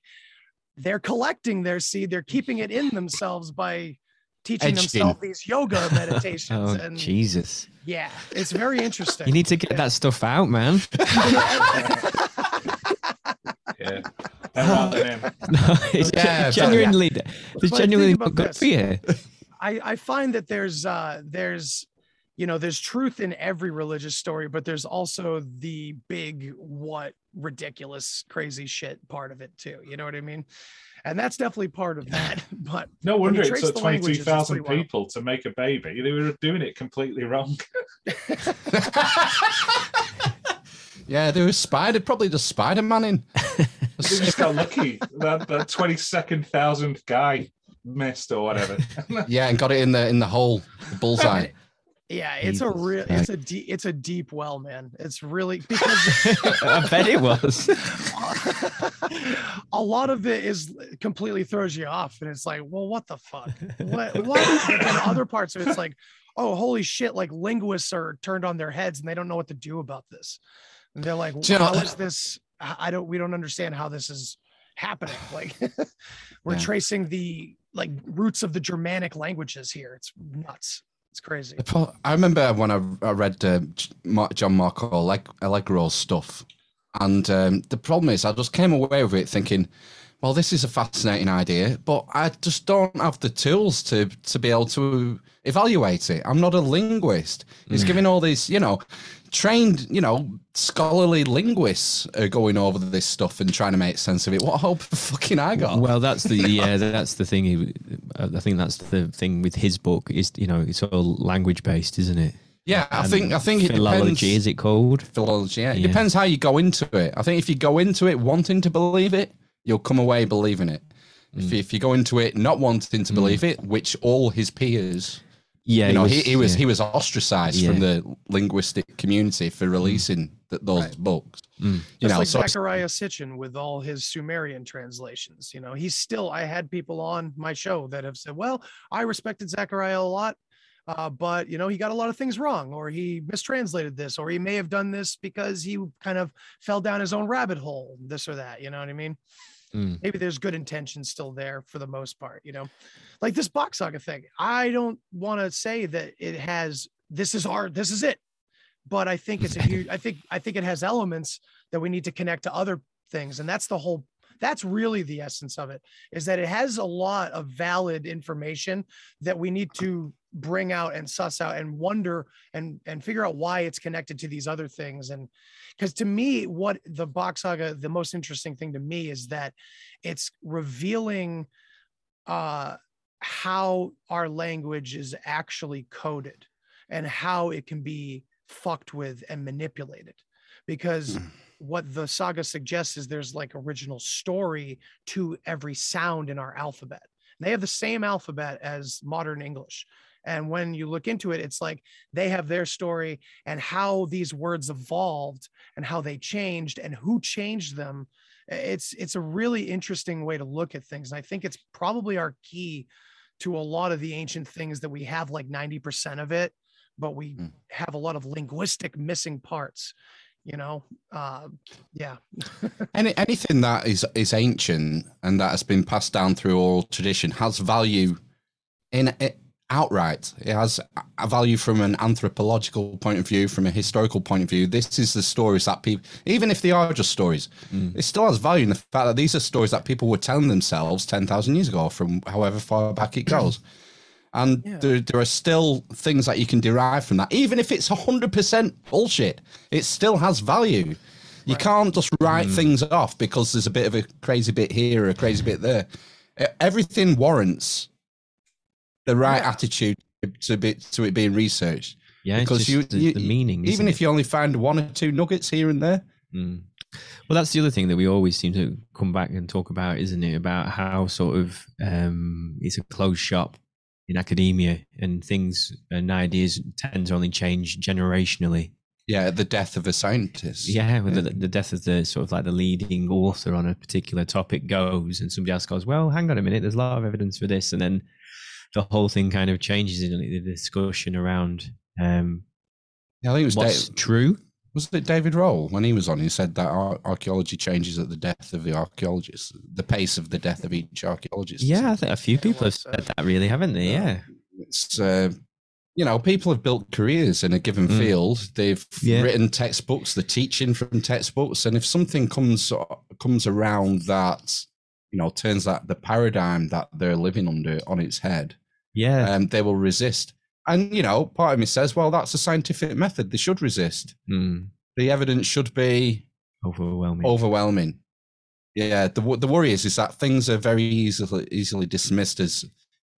they're collecting their seed, they're keeping it in themselves by teaching Edging. themselves these yoga <laughs> meditations. Oh and Jesus! yeah, it's very interesting. You need to get that stuff out, man. <laughs> Yeah. They're out there, man. no, it's Yeah, genuinely, it's But genuinely think not about good for you. I, I find that there's uh there's you know there's truth in every religious story but there's also the big what ridiculous crazy shit part of it too you know what i mean and that's definitely part of that <laughs> <laughs> but No when you wonder it trace took the 22,000 pretty wild. people to make a baby. They were doing it completely wrong. <laughs> Yeah, there was Spider, probably just Spider Man in. <laughs> They just got lucky. That, that 22nd thousandth guy missed or whatever. <laughs> yeah, and got it in the in the hole, the bullseye. <laughs> yeah it's a real it's a deep it's a deep well man it's really because I bet it was. a lot of it is completely throws you off and it's like well what the fuck what what But then other parts of it's like oh holy shit like linguists are turned on their heads and they don't know what to do about this and they're like know- how is this? I I don't we don't understand how this is happening. <laughs> Like we're Yeah. tracing the like roots of the germanic languages here. It's nuts. It's crazy. I remember when I, I read uh, John Marco Alleg- Allegro's stuff, and um, the problem is I just came away with it thinking, well, this is a fascinating idea, but I just don't have the tools to to be able to evaluate it. I'm not a linguist. He's mm. giving all these, you know, trained, you know, scholarly linguists are going over this stuff and trying to make sense of it. What hope fucking I got? Well, that's the <laughs> yeah, that's the thing. I think that's the thing with his book is you know it's all language based, isn't it? yeah, I And think I think it philology depends. is it called? philology. Yeah. It Yeah. depends how you go into it. I think if you go into it wanting to believe it, you'll come away believing it. If, Mm. you, if you go into it not wanting to believe it, which all his peers, Yeah, you know, he, he was yeah. he was ostracized from the linguistic community for releasing th- those books. Mm. You Just know, like so Zecharia Sitchin with all his Sumerian translations. You know, he's still. I had people on my show that have said, "Well, I respected Zachariah a lot, uh, but you know, he got a lot of things wrong, or he mistranslated this, or he may have done this because he kind of fell down his own rabbit hole, this or that." You know what I mean? Mm. Maybe there's good intentions still there for the most part. You know, like this Bock saga thing. I don't want to say that it has. This is our. This is it but I think it's a huge. I think I think it has elements that we need to connect to other things, and that's the whole. That's really the essence of it. Is that it has a lot of valid information that we need to bring out and suss out and wonder and and figure out why it's connected to these other things. And because to me, what the Bock saga, the most interesting thing to me is that it's revealing uh how our language is actually coded and how it can be fucked with and manipulated. Because what the saga suggests is there's like original story to every sound in our alphabet. They have the same alphabet as modern english and when you look into it it's like they have their story and how these words evolved and how they changed and who changed them. It's it's a really interesting way to look at things. And i think it's probably our key to a lot of the ancient things that we have like 90% of it but we Mm. have a lot of linguistic missing parts you know? Uh yeah. <laughs> Any, anything that is is ancient and that has been passed down through oral tradition has value in it outright. It has a value from an anthropological point of view, from a historical point of view. This is the stories that people, even if they are just stories, mm. it still has value in the fact that these are stories that people were telling themselves ten thousand years ago, from however far back it goes. <clears throat> And Yeah. there, there are still things that you can derive from that, even if it's hundred percent bullshit. It still has value. You can't just write mm. things off because there's a bit of a crazy bit here or a crazy bit there. Everything warrants the right Yeah. attitude to be to it being researched. Yeah, because just you, the, you the meaning. even if it? you only find one or two nuggets here and there. Mm. Well, that's the other thing that we always seem to come back and talk about, isn't it? About how sort of um, it's a closed shop in academia and things and ideas tend to only change generationally. Yeah, the death of a scientist. Yeah, with The, the death of the sort of like the leading author on a particular topic goes, and somebody else goes, "Well, hang on a minute, there's a lot of evidence for this," and then the whole thing kind of changes in the discussion around um, yeah, I think it was what's Dave, true. Was it David Rohl when he was on? He said that ar- archaeology changes at the death of the archaeologist, the pace of the death of each archaeologist. Yeah, I think a few people have said that, really, haven't they? Yeah. It's uh, you know, people have built careers in a given Mm. field. They've Yeah. written textbooks, they're teaching from textbooks, and if something comes comes around that you know turns that the paradigm that they're living under on its head, Yeah. um, they will resist. And you know, part of me says, well, that's a scientific method. They should resist. Mm. The evidence should be Overwhelming. overwhelming. Yeah, the the worry is is that things are very easily easily dismissed as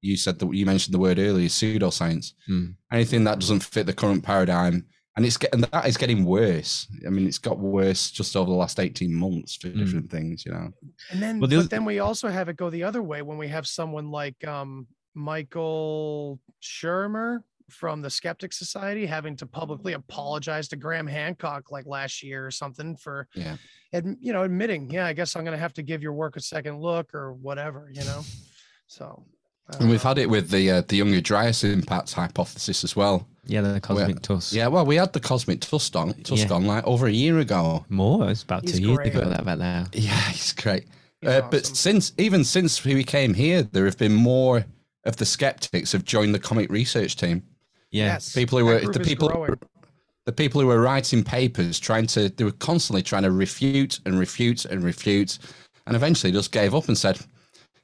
you said that you mentioned the word earlier, pseudoscience. Hmm. Anything that doesn't fit the current paradigm, and it's getting that is getting worse. I mean, it's got worse just over the last eighteen months for different things. You know, And then, Well, the but then we also have it go the other way when we have someone like um, Michael Shermer from the Skeptic Society having to publicly apologize to Graham Hancock like last year or something for, yeah. and you know, admitting, yeah, I guess I'm going to have to give your work a second look or whatever, you know. So, And we've had it with the uh, the Younger Dryas impact hypothesis as well. Yeah, the cosmic Where- tusk. Yeah, well, we had the cosmic tusk on, tusk Yeah. on like over a year ago. More. It's about He's two years ago. That about now. Yeah, <laughs> he's great. He's uh, But since even since we came here, there have been more of the skeptics have joined the comet research team. Yeah. yes, People who were the people growing. the people who were writing papers trying to they were constantly trying to refute and refute and refute, and eventually just gave up and said,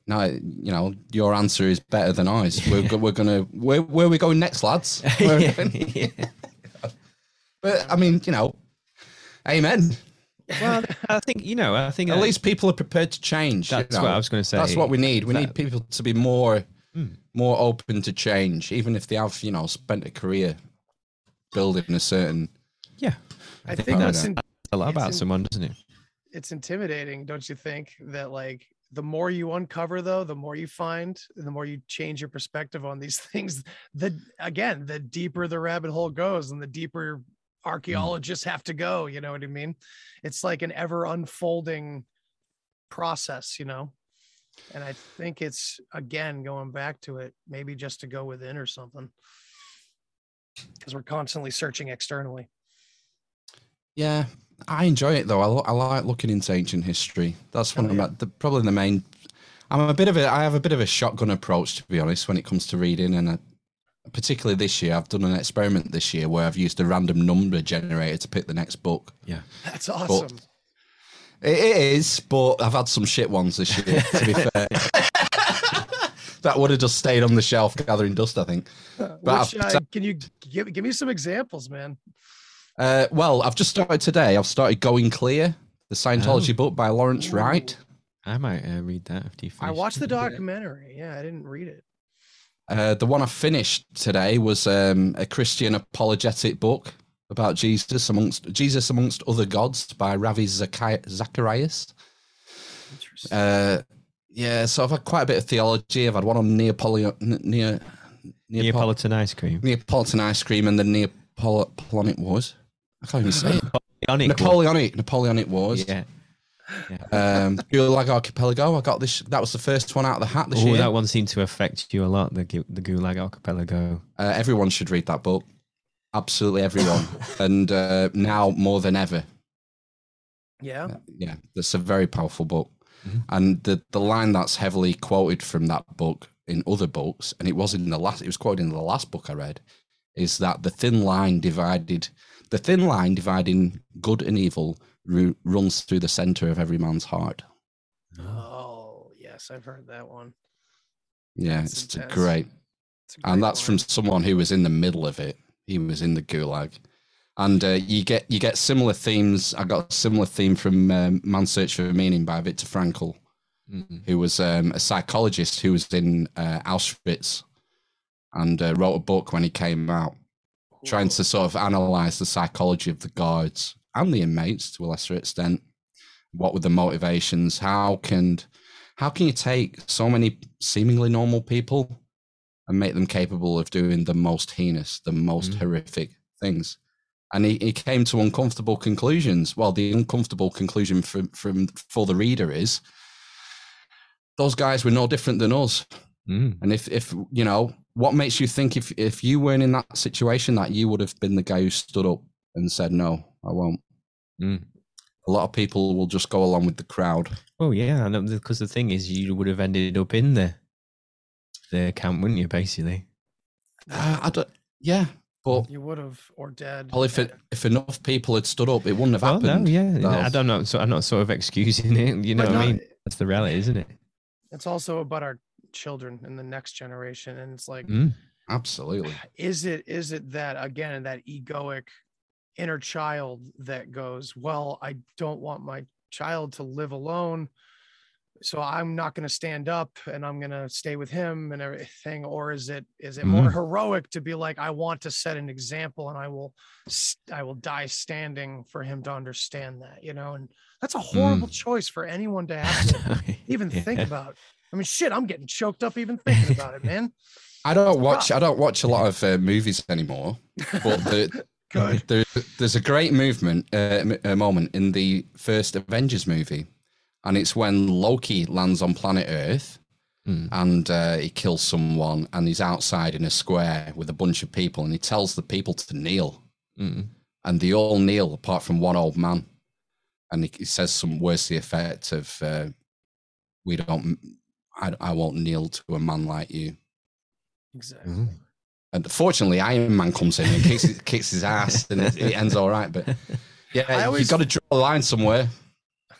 "No, you know, your answer is better than ours. <laughs> We're we're gonna where where are we going next, lads?" <laughs> Where are we going?" <laughs> But I mean, you know, amen. Well, I think you know. I think At uh, least people are prepared to change. you That's what. I was gonna say. That's what we need. We That- need people to be more Hmm. more open to change, even if they have, you know, spent a career building a certain. Yeah, I think think that's that's in, a lot about in- someone, doesn't it? it's intimidating, don't you think? That like the more you uncover, though, the more you find, and the more you change your perspective on these <laughs> things. The again, the deeper the rabbit hole goes, and the deeper archaeologists have to go. You know what I mean? It's like an ever unfolding process, you know. And I think it's again going back to it, maybe just to go within or something, because we're constantly searching externally. Yeah, I enjoy it though. I, lo- I like looking into ancient history. That's one Oh, of my, the, probably the main. I'm a bit of a. I have a bit of a shotgun approach to be honest when it comes to reading, and I, particularly this year, I've done an experiment this year where I've used a random number generator to pick the next book. Yeah. That's awesome. It it is, but I've had some shit ones this year. To be <laughs> fair, that would have just stayed on the shelf gathering dust. I think. But Which, uh, can you give give me some examples, man? Uh, well, I've just started today. I've started Going Clear, the Scientology book by Lawrence Wright. I might uh, read that after you I watched the documentary. Yeah, I didn't read it. Uh, the one I finished today was um, a Christian apologetic book about Jesus amongst Jesus amongst other gods by Ravi Zachai- Zacharias. Uh, yeah, so I've had quite a bit of theology. I've had one on Neapolitan, Neo, Neapolitan ice cream. Neapolitan ice cream and the Neapolitanic Wars. I can't even say it. Napoleonic War. Napoleonic Napoleonic Wars. Yeah. Um, Gulag Archipelago. I got this. That was the first one out of the hat this Oh, year. that one seemed to affect you a lot. The Gu- the Gulag Archipelago. Uh, everyone should read that book. Absolutely everyone. <laughs> and uh, now more than ever. Yeah. Yeah, that's a very powerful book. And the, the line that's heavily quoted from that book in other books, and it was in the last, it was quoted in the last book I read, is that the thin line divided, the thin line dividing good and evil ru- runs through the center of every man's heart. Oh, yes, I've heard that one. Yeah, That's it's intense. great. It's and great that's from someone who was in the middle of it. He was in the gulag, and uh, you get you get similar themes. I got a similar theme from um, "Man's Search for Meaning" by Viktor Frankl, who was um, a psychologist who was in uh, Auschwitz, and uh, wrote a book when he came out, trying to sort of analyze the psychology of the guards and the inmates to a lesser extent. What were the motivations? How can how can you take so many seemingly normal people and make them capable of doing the most heinous, the most Mm. horrific things. And he, he came to uncomfortable conclusions. Well, the uncomfortable conclusion from, from for the reader is those guys were no different than us. Mm. And if, if you know, what makes you think if, if you weren't in that situation that you would have been the guy who stood up and said, no, I won't. Mm. A lot of people will just go along with the crowd. Oh yeah, because the thing is, you would have ended up in the the account, wouldn't you? Basically. Uh, I don't, yeah, but You would have or dead. well, if it, if enough people had stood up, it wouldn't have Well, no, happened. yeah, That I don't know. So I'm not sort of excusing it. You know But what I mean? That's the reality, isn't it? It's also about our children and the next generation, and it's like, Mm. Absolutely. is it is it that again that egoic inner child that goes, well, I don't want my child to live alone, so I'm not going to stand up and I'm going to stay with him and everything, or is it is it more Mhm. heroic to be like, I want to set an example and I will I will die standing for him to understand that, you know, and that's a horrible choice for anyone to have to <laughs> even think about. I mean, shit, I'm getting choked up even thinking about it, man. I don't watch. I don't watch a lot of uh, movies anymore. But the, <laughs> there, there's a great movement, uh, a moment in the first Avengers movie, and it's when Loki lands on planet Earth, Mm. and uh, he kills someone, and he's outside in a square with a bunch of people, and he tells the people to kneel, Mm. and they all kneel apart from one old man, and he, he says some words to the effect of, uh, "We don't, I, I won't kneel to a man like you." Exactly. Mm. And fortunately, Iron Man comes in and kicks, kicks his ass, and it, it ends all right. But <laughs> yeah, I always- you've got to draw a line somewhere.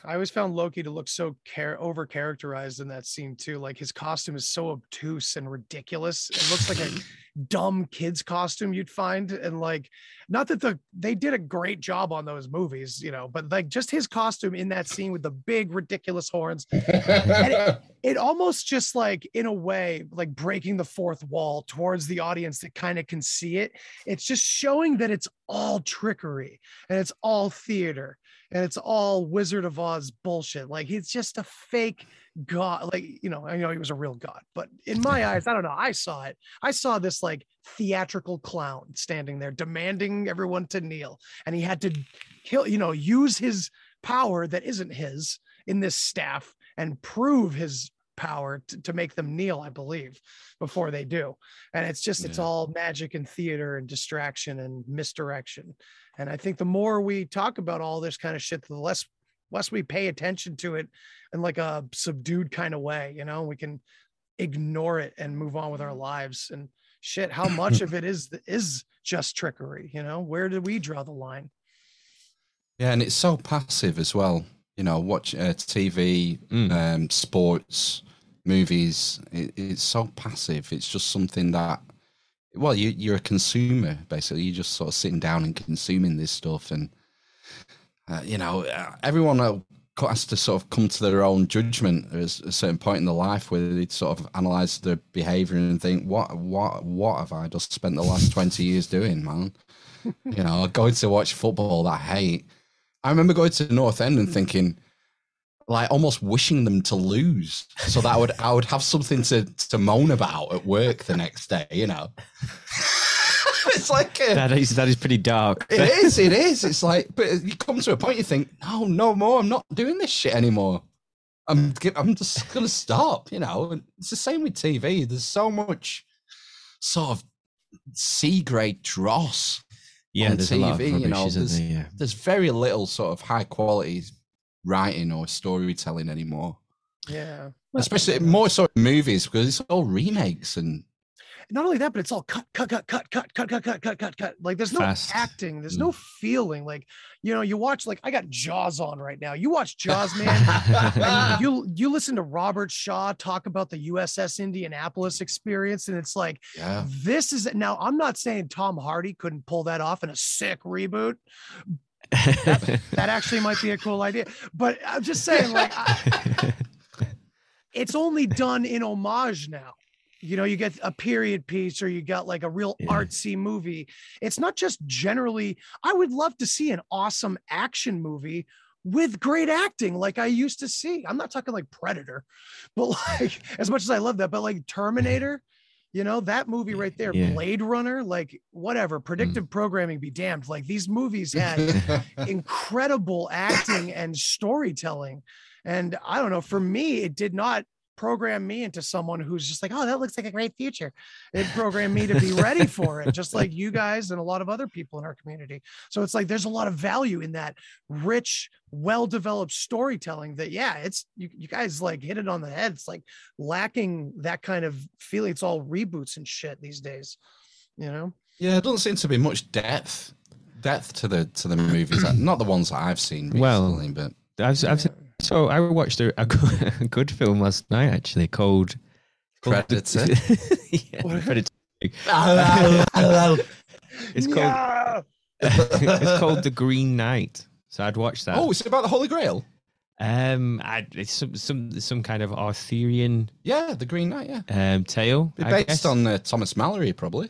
I always found Loki to look so care over characterized in that scene too. Like his costume is so obtuse and ridiculous. It looks like a <laughs> dumb kid's costume you'd find. And like, not that the they did a great job on those movies, you know, but like just his costume in that scene with the big ridiculous horns. And it, <laughs> it almost just like in a way like breaking the fourth wall towards the audience that kind of can see it it's just showing that it's all trickery and it's all theater and it's all wizard of oz bullshit like he's just a fake god like you know i know he was a real god but in <laughs> my eyes i don't know i saw it. I saw this like theatrical clown standing there demanding everyone to kneel and he had to kill you know use his power that isn't his in this staff and prove his power to, to make them kneel i believe before they do. And it's just it's all magic and theater and distraction and misdirection. And i think the more we talk about all this kind of shit the less less we pay attention to it in like a subdued kind of way you know we can ignore it and move on with our lives and shit how <laughs> much of it is is just trickery you know where do we draw the line Yeah, and it's so passive as well. You know, watch uh, TV, Mm. um, sports, movies. It, it's so passive. It's just something that, well, you, you're a consumer basically. You're just sort of sitting down and consuming this stuff, and uh, you know, uh, everyone has to sort of come to their own judgment at a certain point in their life where they sort of analyze their behavior and think, what, what, what have I just spent the last twenty years doing, man? <laughs> you know, going to watch football that I hate. I remember going to North End and thinking, like, almost wishing them to lose, so that I would I would have something to to moan about at work the next day. You know, <laughs> it's like a, That is that is pretty dark. it is, it is. It's like, but you come to a point you think, no, no more. I'm not doing this shit anymore. I'm I'm just gonna stop. You know, and it's the same with TV. There's so much sort of C grade dross Yeah, on there's a lot of TV. You know, rubbish, isn't there's, there? Yeah. there's very little sort of high quality writing or storytelling anymore. yeah Especially more so in movies because it's all remakes and not only that, but it's all cut, cut, cut, cut, cut, cut, cut, cut, cut, cut, cut. Like there's no Fast. acting, there's Mm. no feeling. Like you know, you watch like I got Jaws on right now. You watch Jaws, man. you you listen to Robert Shaw talk about the USS Indianapolis experience, and it's like yeah. this is now. I'm not saying Tom Hardy couldn't pull that off in a sick reboot. That actually might be a cool idea, but I'm just saying, like, I, it's only done in homage now. You know, you get a period piece or you got like a real Yeah. artsy movie. It's not just generally, I would love to see an awesome action movie with great acting like I used to see. I'm not talking like Predator, <laughs> but like as much as I love that, but like Terminator, You know, that movie right there, Yeah. Blade Runner, like whatever, predictive mm. programming be damned. Like these movies had <laughs> incredible acting and storytelling. And I don't know, for me, it did not program me into someone who's just like, oh, that looks like a great future. It programmed me to be ready for it, just like you guys and a lot of other people in our community. So it's like there's a lot of value in that rich, well-developed storytelling that, yeah, it's you, you guys like hit it on the head. It's like lacking that kind of feeling. It's all reboots and shit these days, you know? Yeah, there doesn't seem to be much depth depth to the to the movies. Not the ones that I've seen recently, Well, but I've, I've seen- so I watched a, a, <laughs> good, a good film last night actually called called- Predator. <laughs> yeah, Predator. Hello. <laughs> it's called it's called The Green Knight. So I'd watch that. oh, it's about the Holy Grail. Um, I, it's some some some kind of Arthurian Yeah, the Green Knight. Yeah, um tale. I based guess. on uh, Thomas Malory, probably.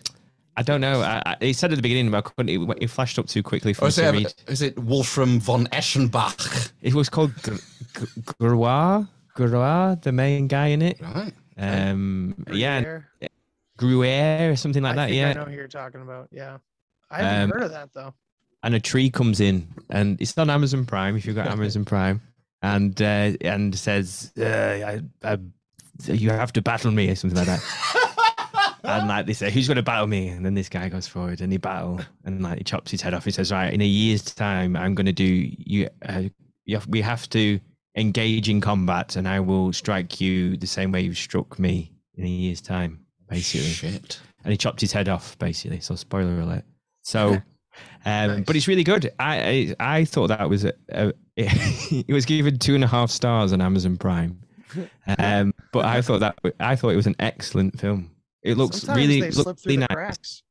I don't know. I, I, it said at the beginning, but I couldn't. It, it flashed up too quickly for me is to it, read. is it Wolfram von Eschenbach? It was called Gr- Gr- Gruar. Gruar, the main guy in it. Right. Um, yeah, Gruyere. Gruer or something like I that. think Yeah. I know who you're talking about. Yeah. I haven't Um, heard of that though. and a tree comes in and it's on Amazon Prime if you've got Amazon Prime <laughs> and uh, and says uh, I, I, you have to battle me or something like that. <laughs> and like they say, who's going to battle me? And then this guy goes forward and he battle and like he chops his head off. He says, right, in a year's time, I'm going to do you. Uh, you have, we have to engage in combat, and I will strike you the same way you struck me in a year's time, basically. Shit. And he chopped his head off, basically. So spoiler alert. So. Um, But it's really good. I I, I thought that was a, a <laughs> it was given two and a half stars on Amazon Prime. <laughs> Um, but I thought that I thought it was an excellent film. It looks Sometimes really they slip looks really the nice. cracks.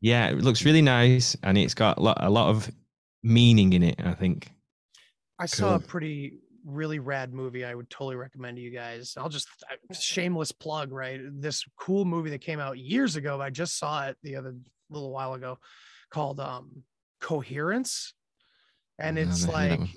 Yeah, it looks really nice, and it's got a lot, a lot of meaning in it. I think. I saw a pretty really rad movie I would totally recommend to you guys. I'll just shameless plug, right? This cool movie that came out years ago. I just saw it the other little while ago called um Coherence. And it's never that like one.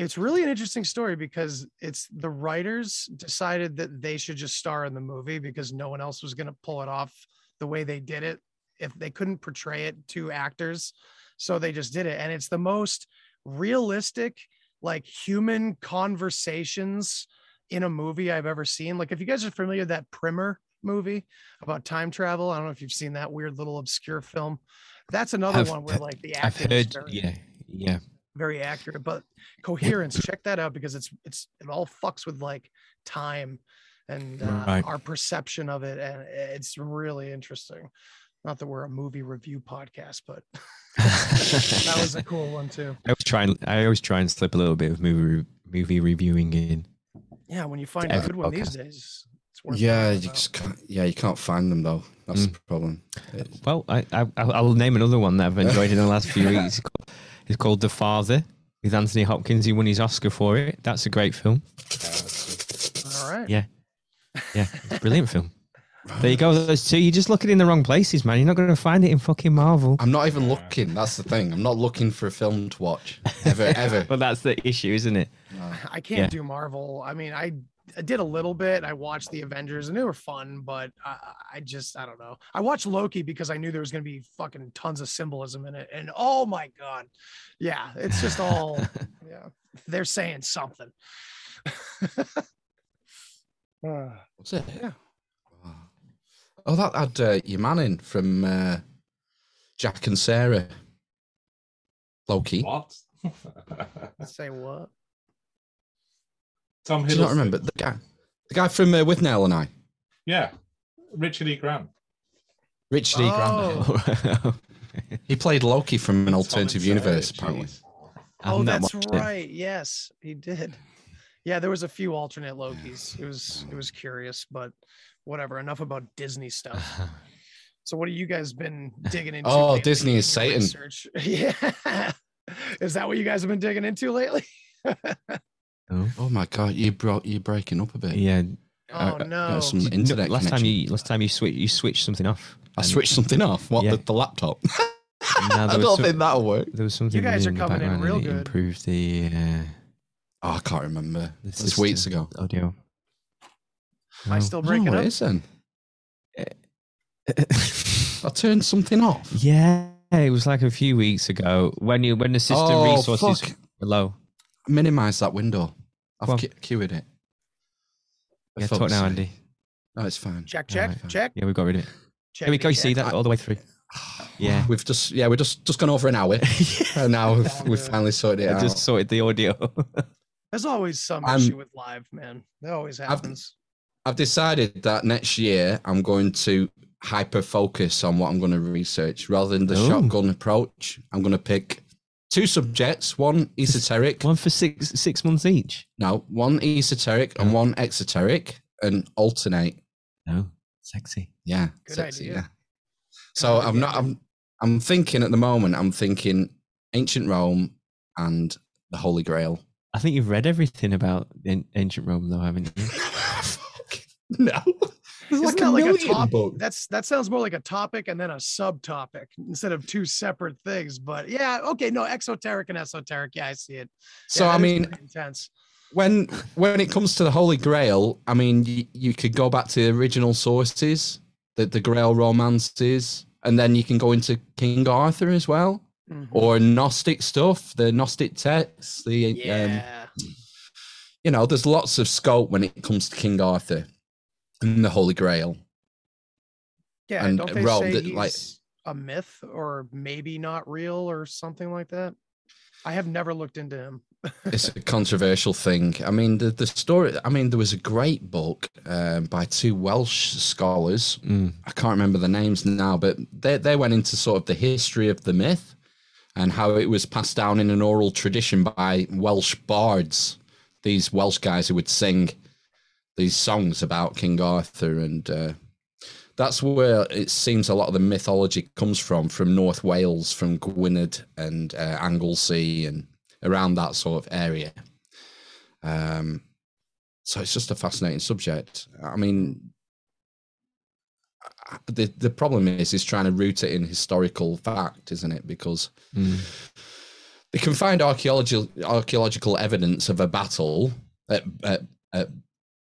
It's really an interesting story because it's the writers decided that they should just star in the movie because no one else was going to pull it off the way they did it if they couldn't portray it to actors. So they just did it. And it's the most realistic like human conversations in a movie i've ever seen. Like if you guys are familiar with that primer movie about time travel i don't know if you've seen that weird little obscure film. That's another I've one where like the acting yeah, yeah. Very accurate but coherence check that out because it's it's it all fucks with like time and uh, Right. our perception of it and it's really interesting not that we're a movie review podcast but <laughs> that was a cool one too I was trying. I always try and slip a little bit of movie re- movie reviewing in. yeah when you find a every good one these days it's worth Yeah, you just can't, yeah, you can't find them though. That's Mm. the problem. It- Well, I, I I'll I'll name another one that I've enjoyed in the last few <laughs> weeks. It's called, The Father with Anthony Hopkins. He won his Oscar for it. That's a great film. all right Yeah, yeah, it's a brilliant film. There you go. Those two. You're just looking in the wrong places, man. You're not going to find it in fucking Marvel. I'm not even looking. That's the thing. I'm not looking for a film to watch ever, ever. <laughs> But that's the issue, isn't it? I can't Yeah. do Marvel. I mean, I, I did a little bit. I watched the Avengers and they were fun, but I, I just I don't know. I watched Loki because I knew there was going to be fucking tons of symbolism in it, and oh my god, yeah, it's just all <laughs> yeah. They're saying something. <laughs> Uh, What's it? Yeah. Oh, that had uh, your man in from uh, Jack and Sarah. Loki. What? say what? Tom Do you not remember the guy? The guy from uh, Withnail and I. Yeah, Richard E. Grant. Richard E. Grant. <laughs> He played Loki from an alternative Tom universe, Sarah, apparently. jeez. Oh, that's watched it. right. Yes, he did. Yeah, there was a few alternate Lokis. It was it was curious, but whatever. Enough about Disney stuff. <laughs> So, what have you guys been digging into? Oh, lately Disney is your Satan. research? <laughs> Yeah. Is that what you guys have been digging into lately? Oh, Oh my god, you brought you breaking up a bit. yeah. Oh Uh, uh, no. some No, internet last time you last time you switch you switched something off. I and- switched something off. What Yeah. the, the laptop? <laughs> No, I don't some- think that'll work. There was something guys in are the coming in background real good. improved the uh, Oh, I can't remember. the It's system weeks ago. audio. Am I still I don't breaking know up? it is then. <laughs> I turned something off. Yeah, it was like a few weeks ago when you when the system Oh, resources fuck. were low. Minimize that window. I've Go on. cu- queued it. For Yeah, talk fuck's now, sake. Andy. No, it's fine. Check, check, check. Yeah, we've got rid of it. check Here we go. You see that all the way through? <sighs> Yeah. We've just yeah, we're just just gone over an hour, <laughs> and now we've, we've finally sorted it I out. just sorted the audio. <laughs> There's always some I'm- issue with live, man. That always happens. I've decided that next year I'm going to hyper focus on what I'm going to research rather than the Ooh. shotgun approach. I'm going to pick two subjects, one esoteric, One for six six months each. no, one esoteric and one exoteric, and alternate. No, sexy. Yeah, Good sexy. idea. Yeah. So I'm not. I'm. I'm thinking at the moment. I'm thinking ancient Rome and the Holy Grail. I think you've read everything about ancient Rome, though, haven't you? <laughs> No, there's Isn't like that a like a million topic? That's that sounds more like a topic and then a subtopic instead of two separate things. But yeah, okay, no, exoteric and esoteric. Yeah, I see it. So Yeah, I mean, intense. when when it comes to the Holy Grail, I mean, you, you could go back to the original sources, the the Grail romances, and then you can go into King Arthur as well, Mhm. or Gnostic stuff, the Gnostic texts. The um, Yeah, you know, there's lots of scope when it comes to King Arthur and the Holy Grail. yeah. and don't they Rome, say that, he's like- a myth or maybe not real or something like that? I have never looked into him. <laughs> it's a controversial thing. I mean, the, the story. I mean, there was a great book um, by two Welsh scholars. Mm. I can't remember the names now, but they they went into sort of the history of the myth and how it was passed down in an oral tradition by Welsh bards. These Welsh guys who would sing these songs about King Arthur, and uh, that's where it seems a lot of the mythology comes from, from North Wales, from Gwynedd and uh, Anglesey, and around that sort of area. Um, so it's just a fascinating subject. I mean, the the problem is is trying to root it in historical fact, isn't it? Because Mm. they can find archaeological archaeological evidence of a battle at, at, at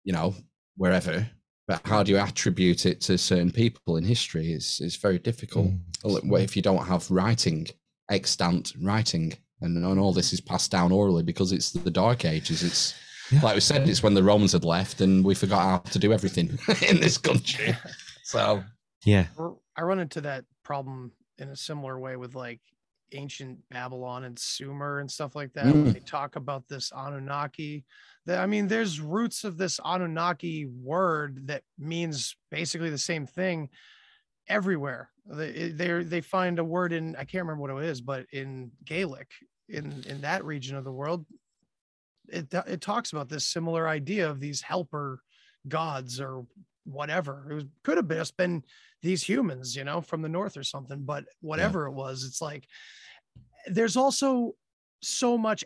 you know wherever, but how do you attribute it to certain people in history? Is is very difficult. Mm, well, What if you don't have writing, extant writing, and, and all this is passed down orally because it's the Dark Ages. It's like we said, it's when the Romans had left and we forgot how to do everything <laughs> in this country. <laughs> So Yeah. I run into that problem in a similar way with like ancient Babylon and Sumer and stuff like that. Mm. they talk about this Anunnaki, that I mean, there's roots of this Anunnaki word that means basically the same thing everywhere. They they they find a word in I can't remember what it is, but in Gaelic in in that region of the world, it it talks about this similar idea of these helper gods or whatever. It was, could have just been these humans, you know, from the north or something. But whatever it was, it's like there's also so much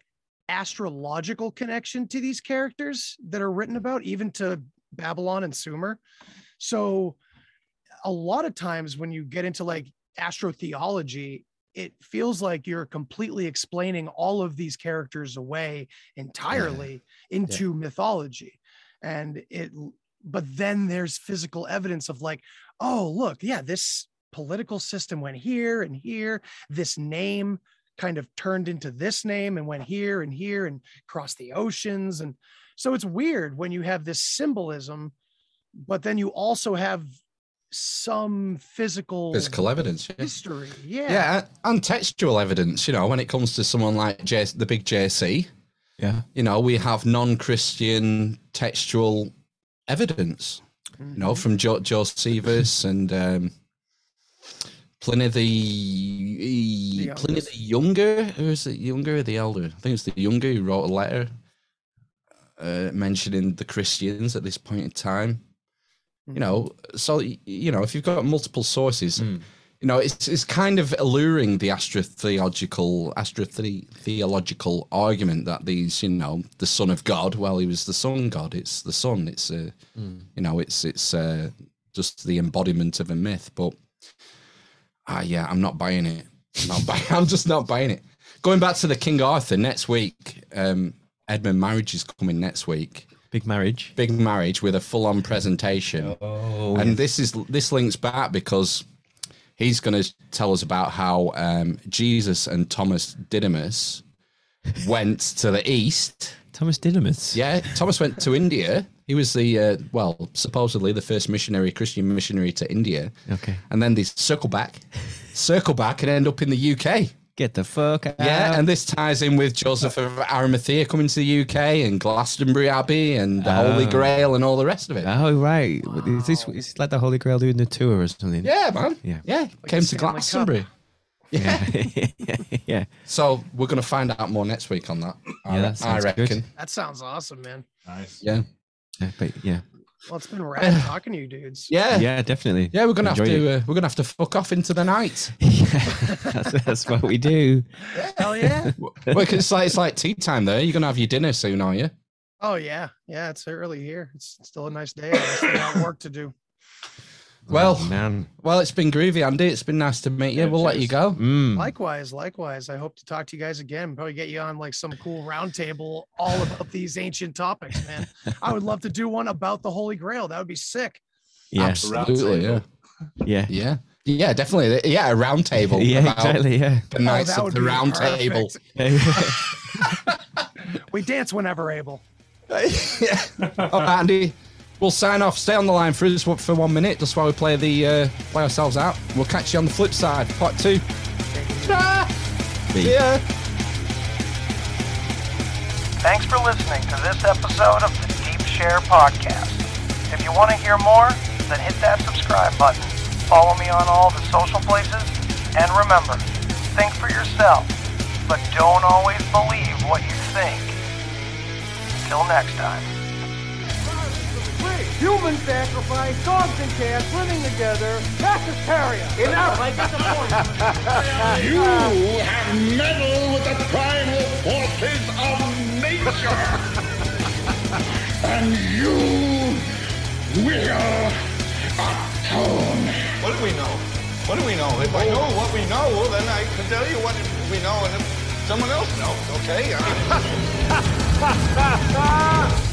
astrological connection to these characters that are written about, even to Babylon and Sumer. So a lot of times when you get into like astrotheology, it feels like you're completely explaining all of these characters away entirely into mythology. And it but then there's physical evidence of like, oh, look, yeah, this political system went here and here. This name kind of turned into this name and went here and here and crossed the oceans. And so it's weird when you have this symbolism, but then you also have some physical physical evidence. Yeah. history. Yeah. Yeah, and textual evidence. You know, when it comes to someone like J- the big JC, Yeah. you know, we have non-Christian textual evidence. You know, from jo- Josephus and um, Pliny the, The Pliny the Younger. Who is it? Younger or the Elder? I think it's the Younger who wrote a letter uh, mentioning the Christians at this point in time. You know, so you know, if you've got multiple sources, you know, it's it's kind of alluring the astrotheological astrotheological argument that these, you know, the Son of God. Well, he was the Sun God. It's the Sun. It's uh, you know, it's it's uh, just the embodiment of a myth. But ah, yeah, I'm not buying it. I'm not buying. <laughs> I'm just not buying it. Going back to the King Arthur next week. Um, Edmund Marriage is coming next week. Big marriage. big marriage with a full-on presentation. Oh, and this is this links back because he's going to tell us about how um, Jesus and Thomas Didymus went to the east. Thomas Didymus. Yeah, Thomas went to India. He was the uh, well, supposedly the first missionary, Christian missionary to India. Okay. And then they circle back, circle back, and end up in the UK. Get the fuck out. Yeah, and this ties in with Joseph of Arimathea coming to the UK and Glastonbury Abbey and the Holy Oh. Grail and all the rest of it. Oh right, is this is this like the Holy Grail doing the tour or something? Yeah, man. Yeah. Yeah, came to Glastonbury. yeah, yeah. <laughs> So we're going to find out more next week on that. I, Yeah, that I sounds good. reckon. That sounds awesome, man. Nice. Yeah. Yeah, but yeah, Well, it's been <sighs> rad talking to you dudes. Yeah. yeah, definitely. Yeah, we're gonna have to uh, we're gonna have to fuck off into the night. <laughs> that's, that's what we do. Hell yeah. <laughs> well, 'cause it's like it's like tea time there. You're gonna have your dinner soon, are you? Oh yeah. Yeah, it's early here. It's still a nice day. I still got work to do. Well, Oh, man. well, it's been groovy, Andy. It's been nice to meet you. Yeah, we'll let you go. Mm. Likewise, likewise. I hope to talk to you guys again. Probably get you on like some cool roundtable all about these ancient topics, man. I would love to do one about the Holy Grail. That would be sick. Yeah, Absolutely, yeah, yeah, yeah, yeah, definitely. Yeah, a round table. yeah, about exactly. Yeah. The Knights Oh, that of the be Round Table. <laughs> We dance whenever able. <laughs> yeah. All right, Andy. We'll sign off. Stay on the line for us for one minute, just while we play the uh, play ourselves out. We'll catch you on the flip side, part two. See ya. Thanks for listening to this episode of the Deep Share Podcast. If you want to hear more, then hit that subscribe button. Follow me on all the social places. And remember, think for yourself, but don't always believe what you think. Till next time. Human sacrifice, dogs and cats living together, vegetarian. Enough, I get the point. <laughs> You have meddled with the primal forces of nature. and you will atone. What do we know? What do we know? If I know what we know, then I can tell you what we know, and if someone else knows, okay? <laughs> <laughs>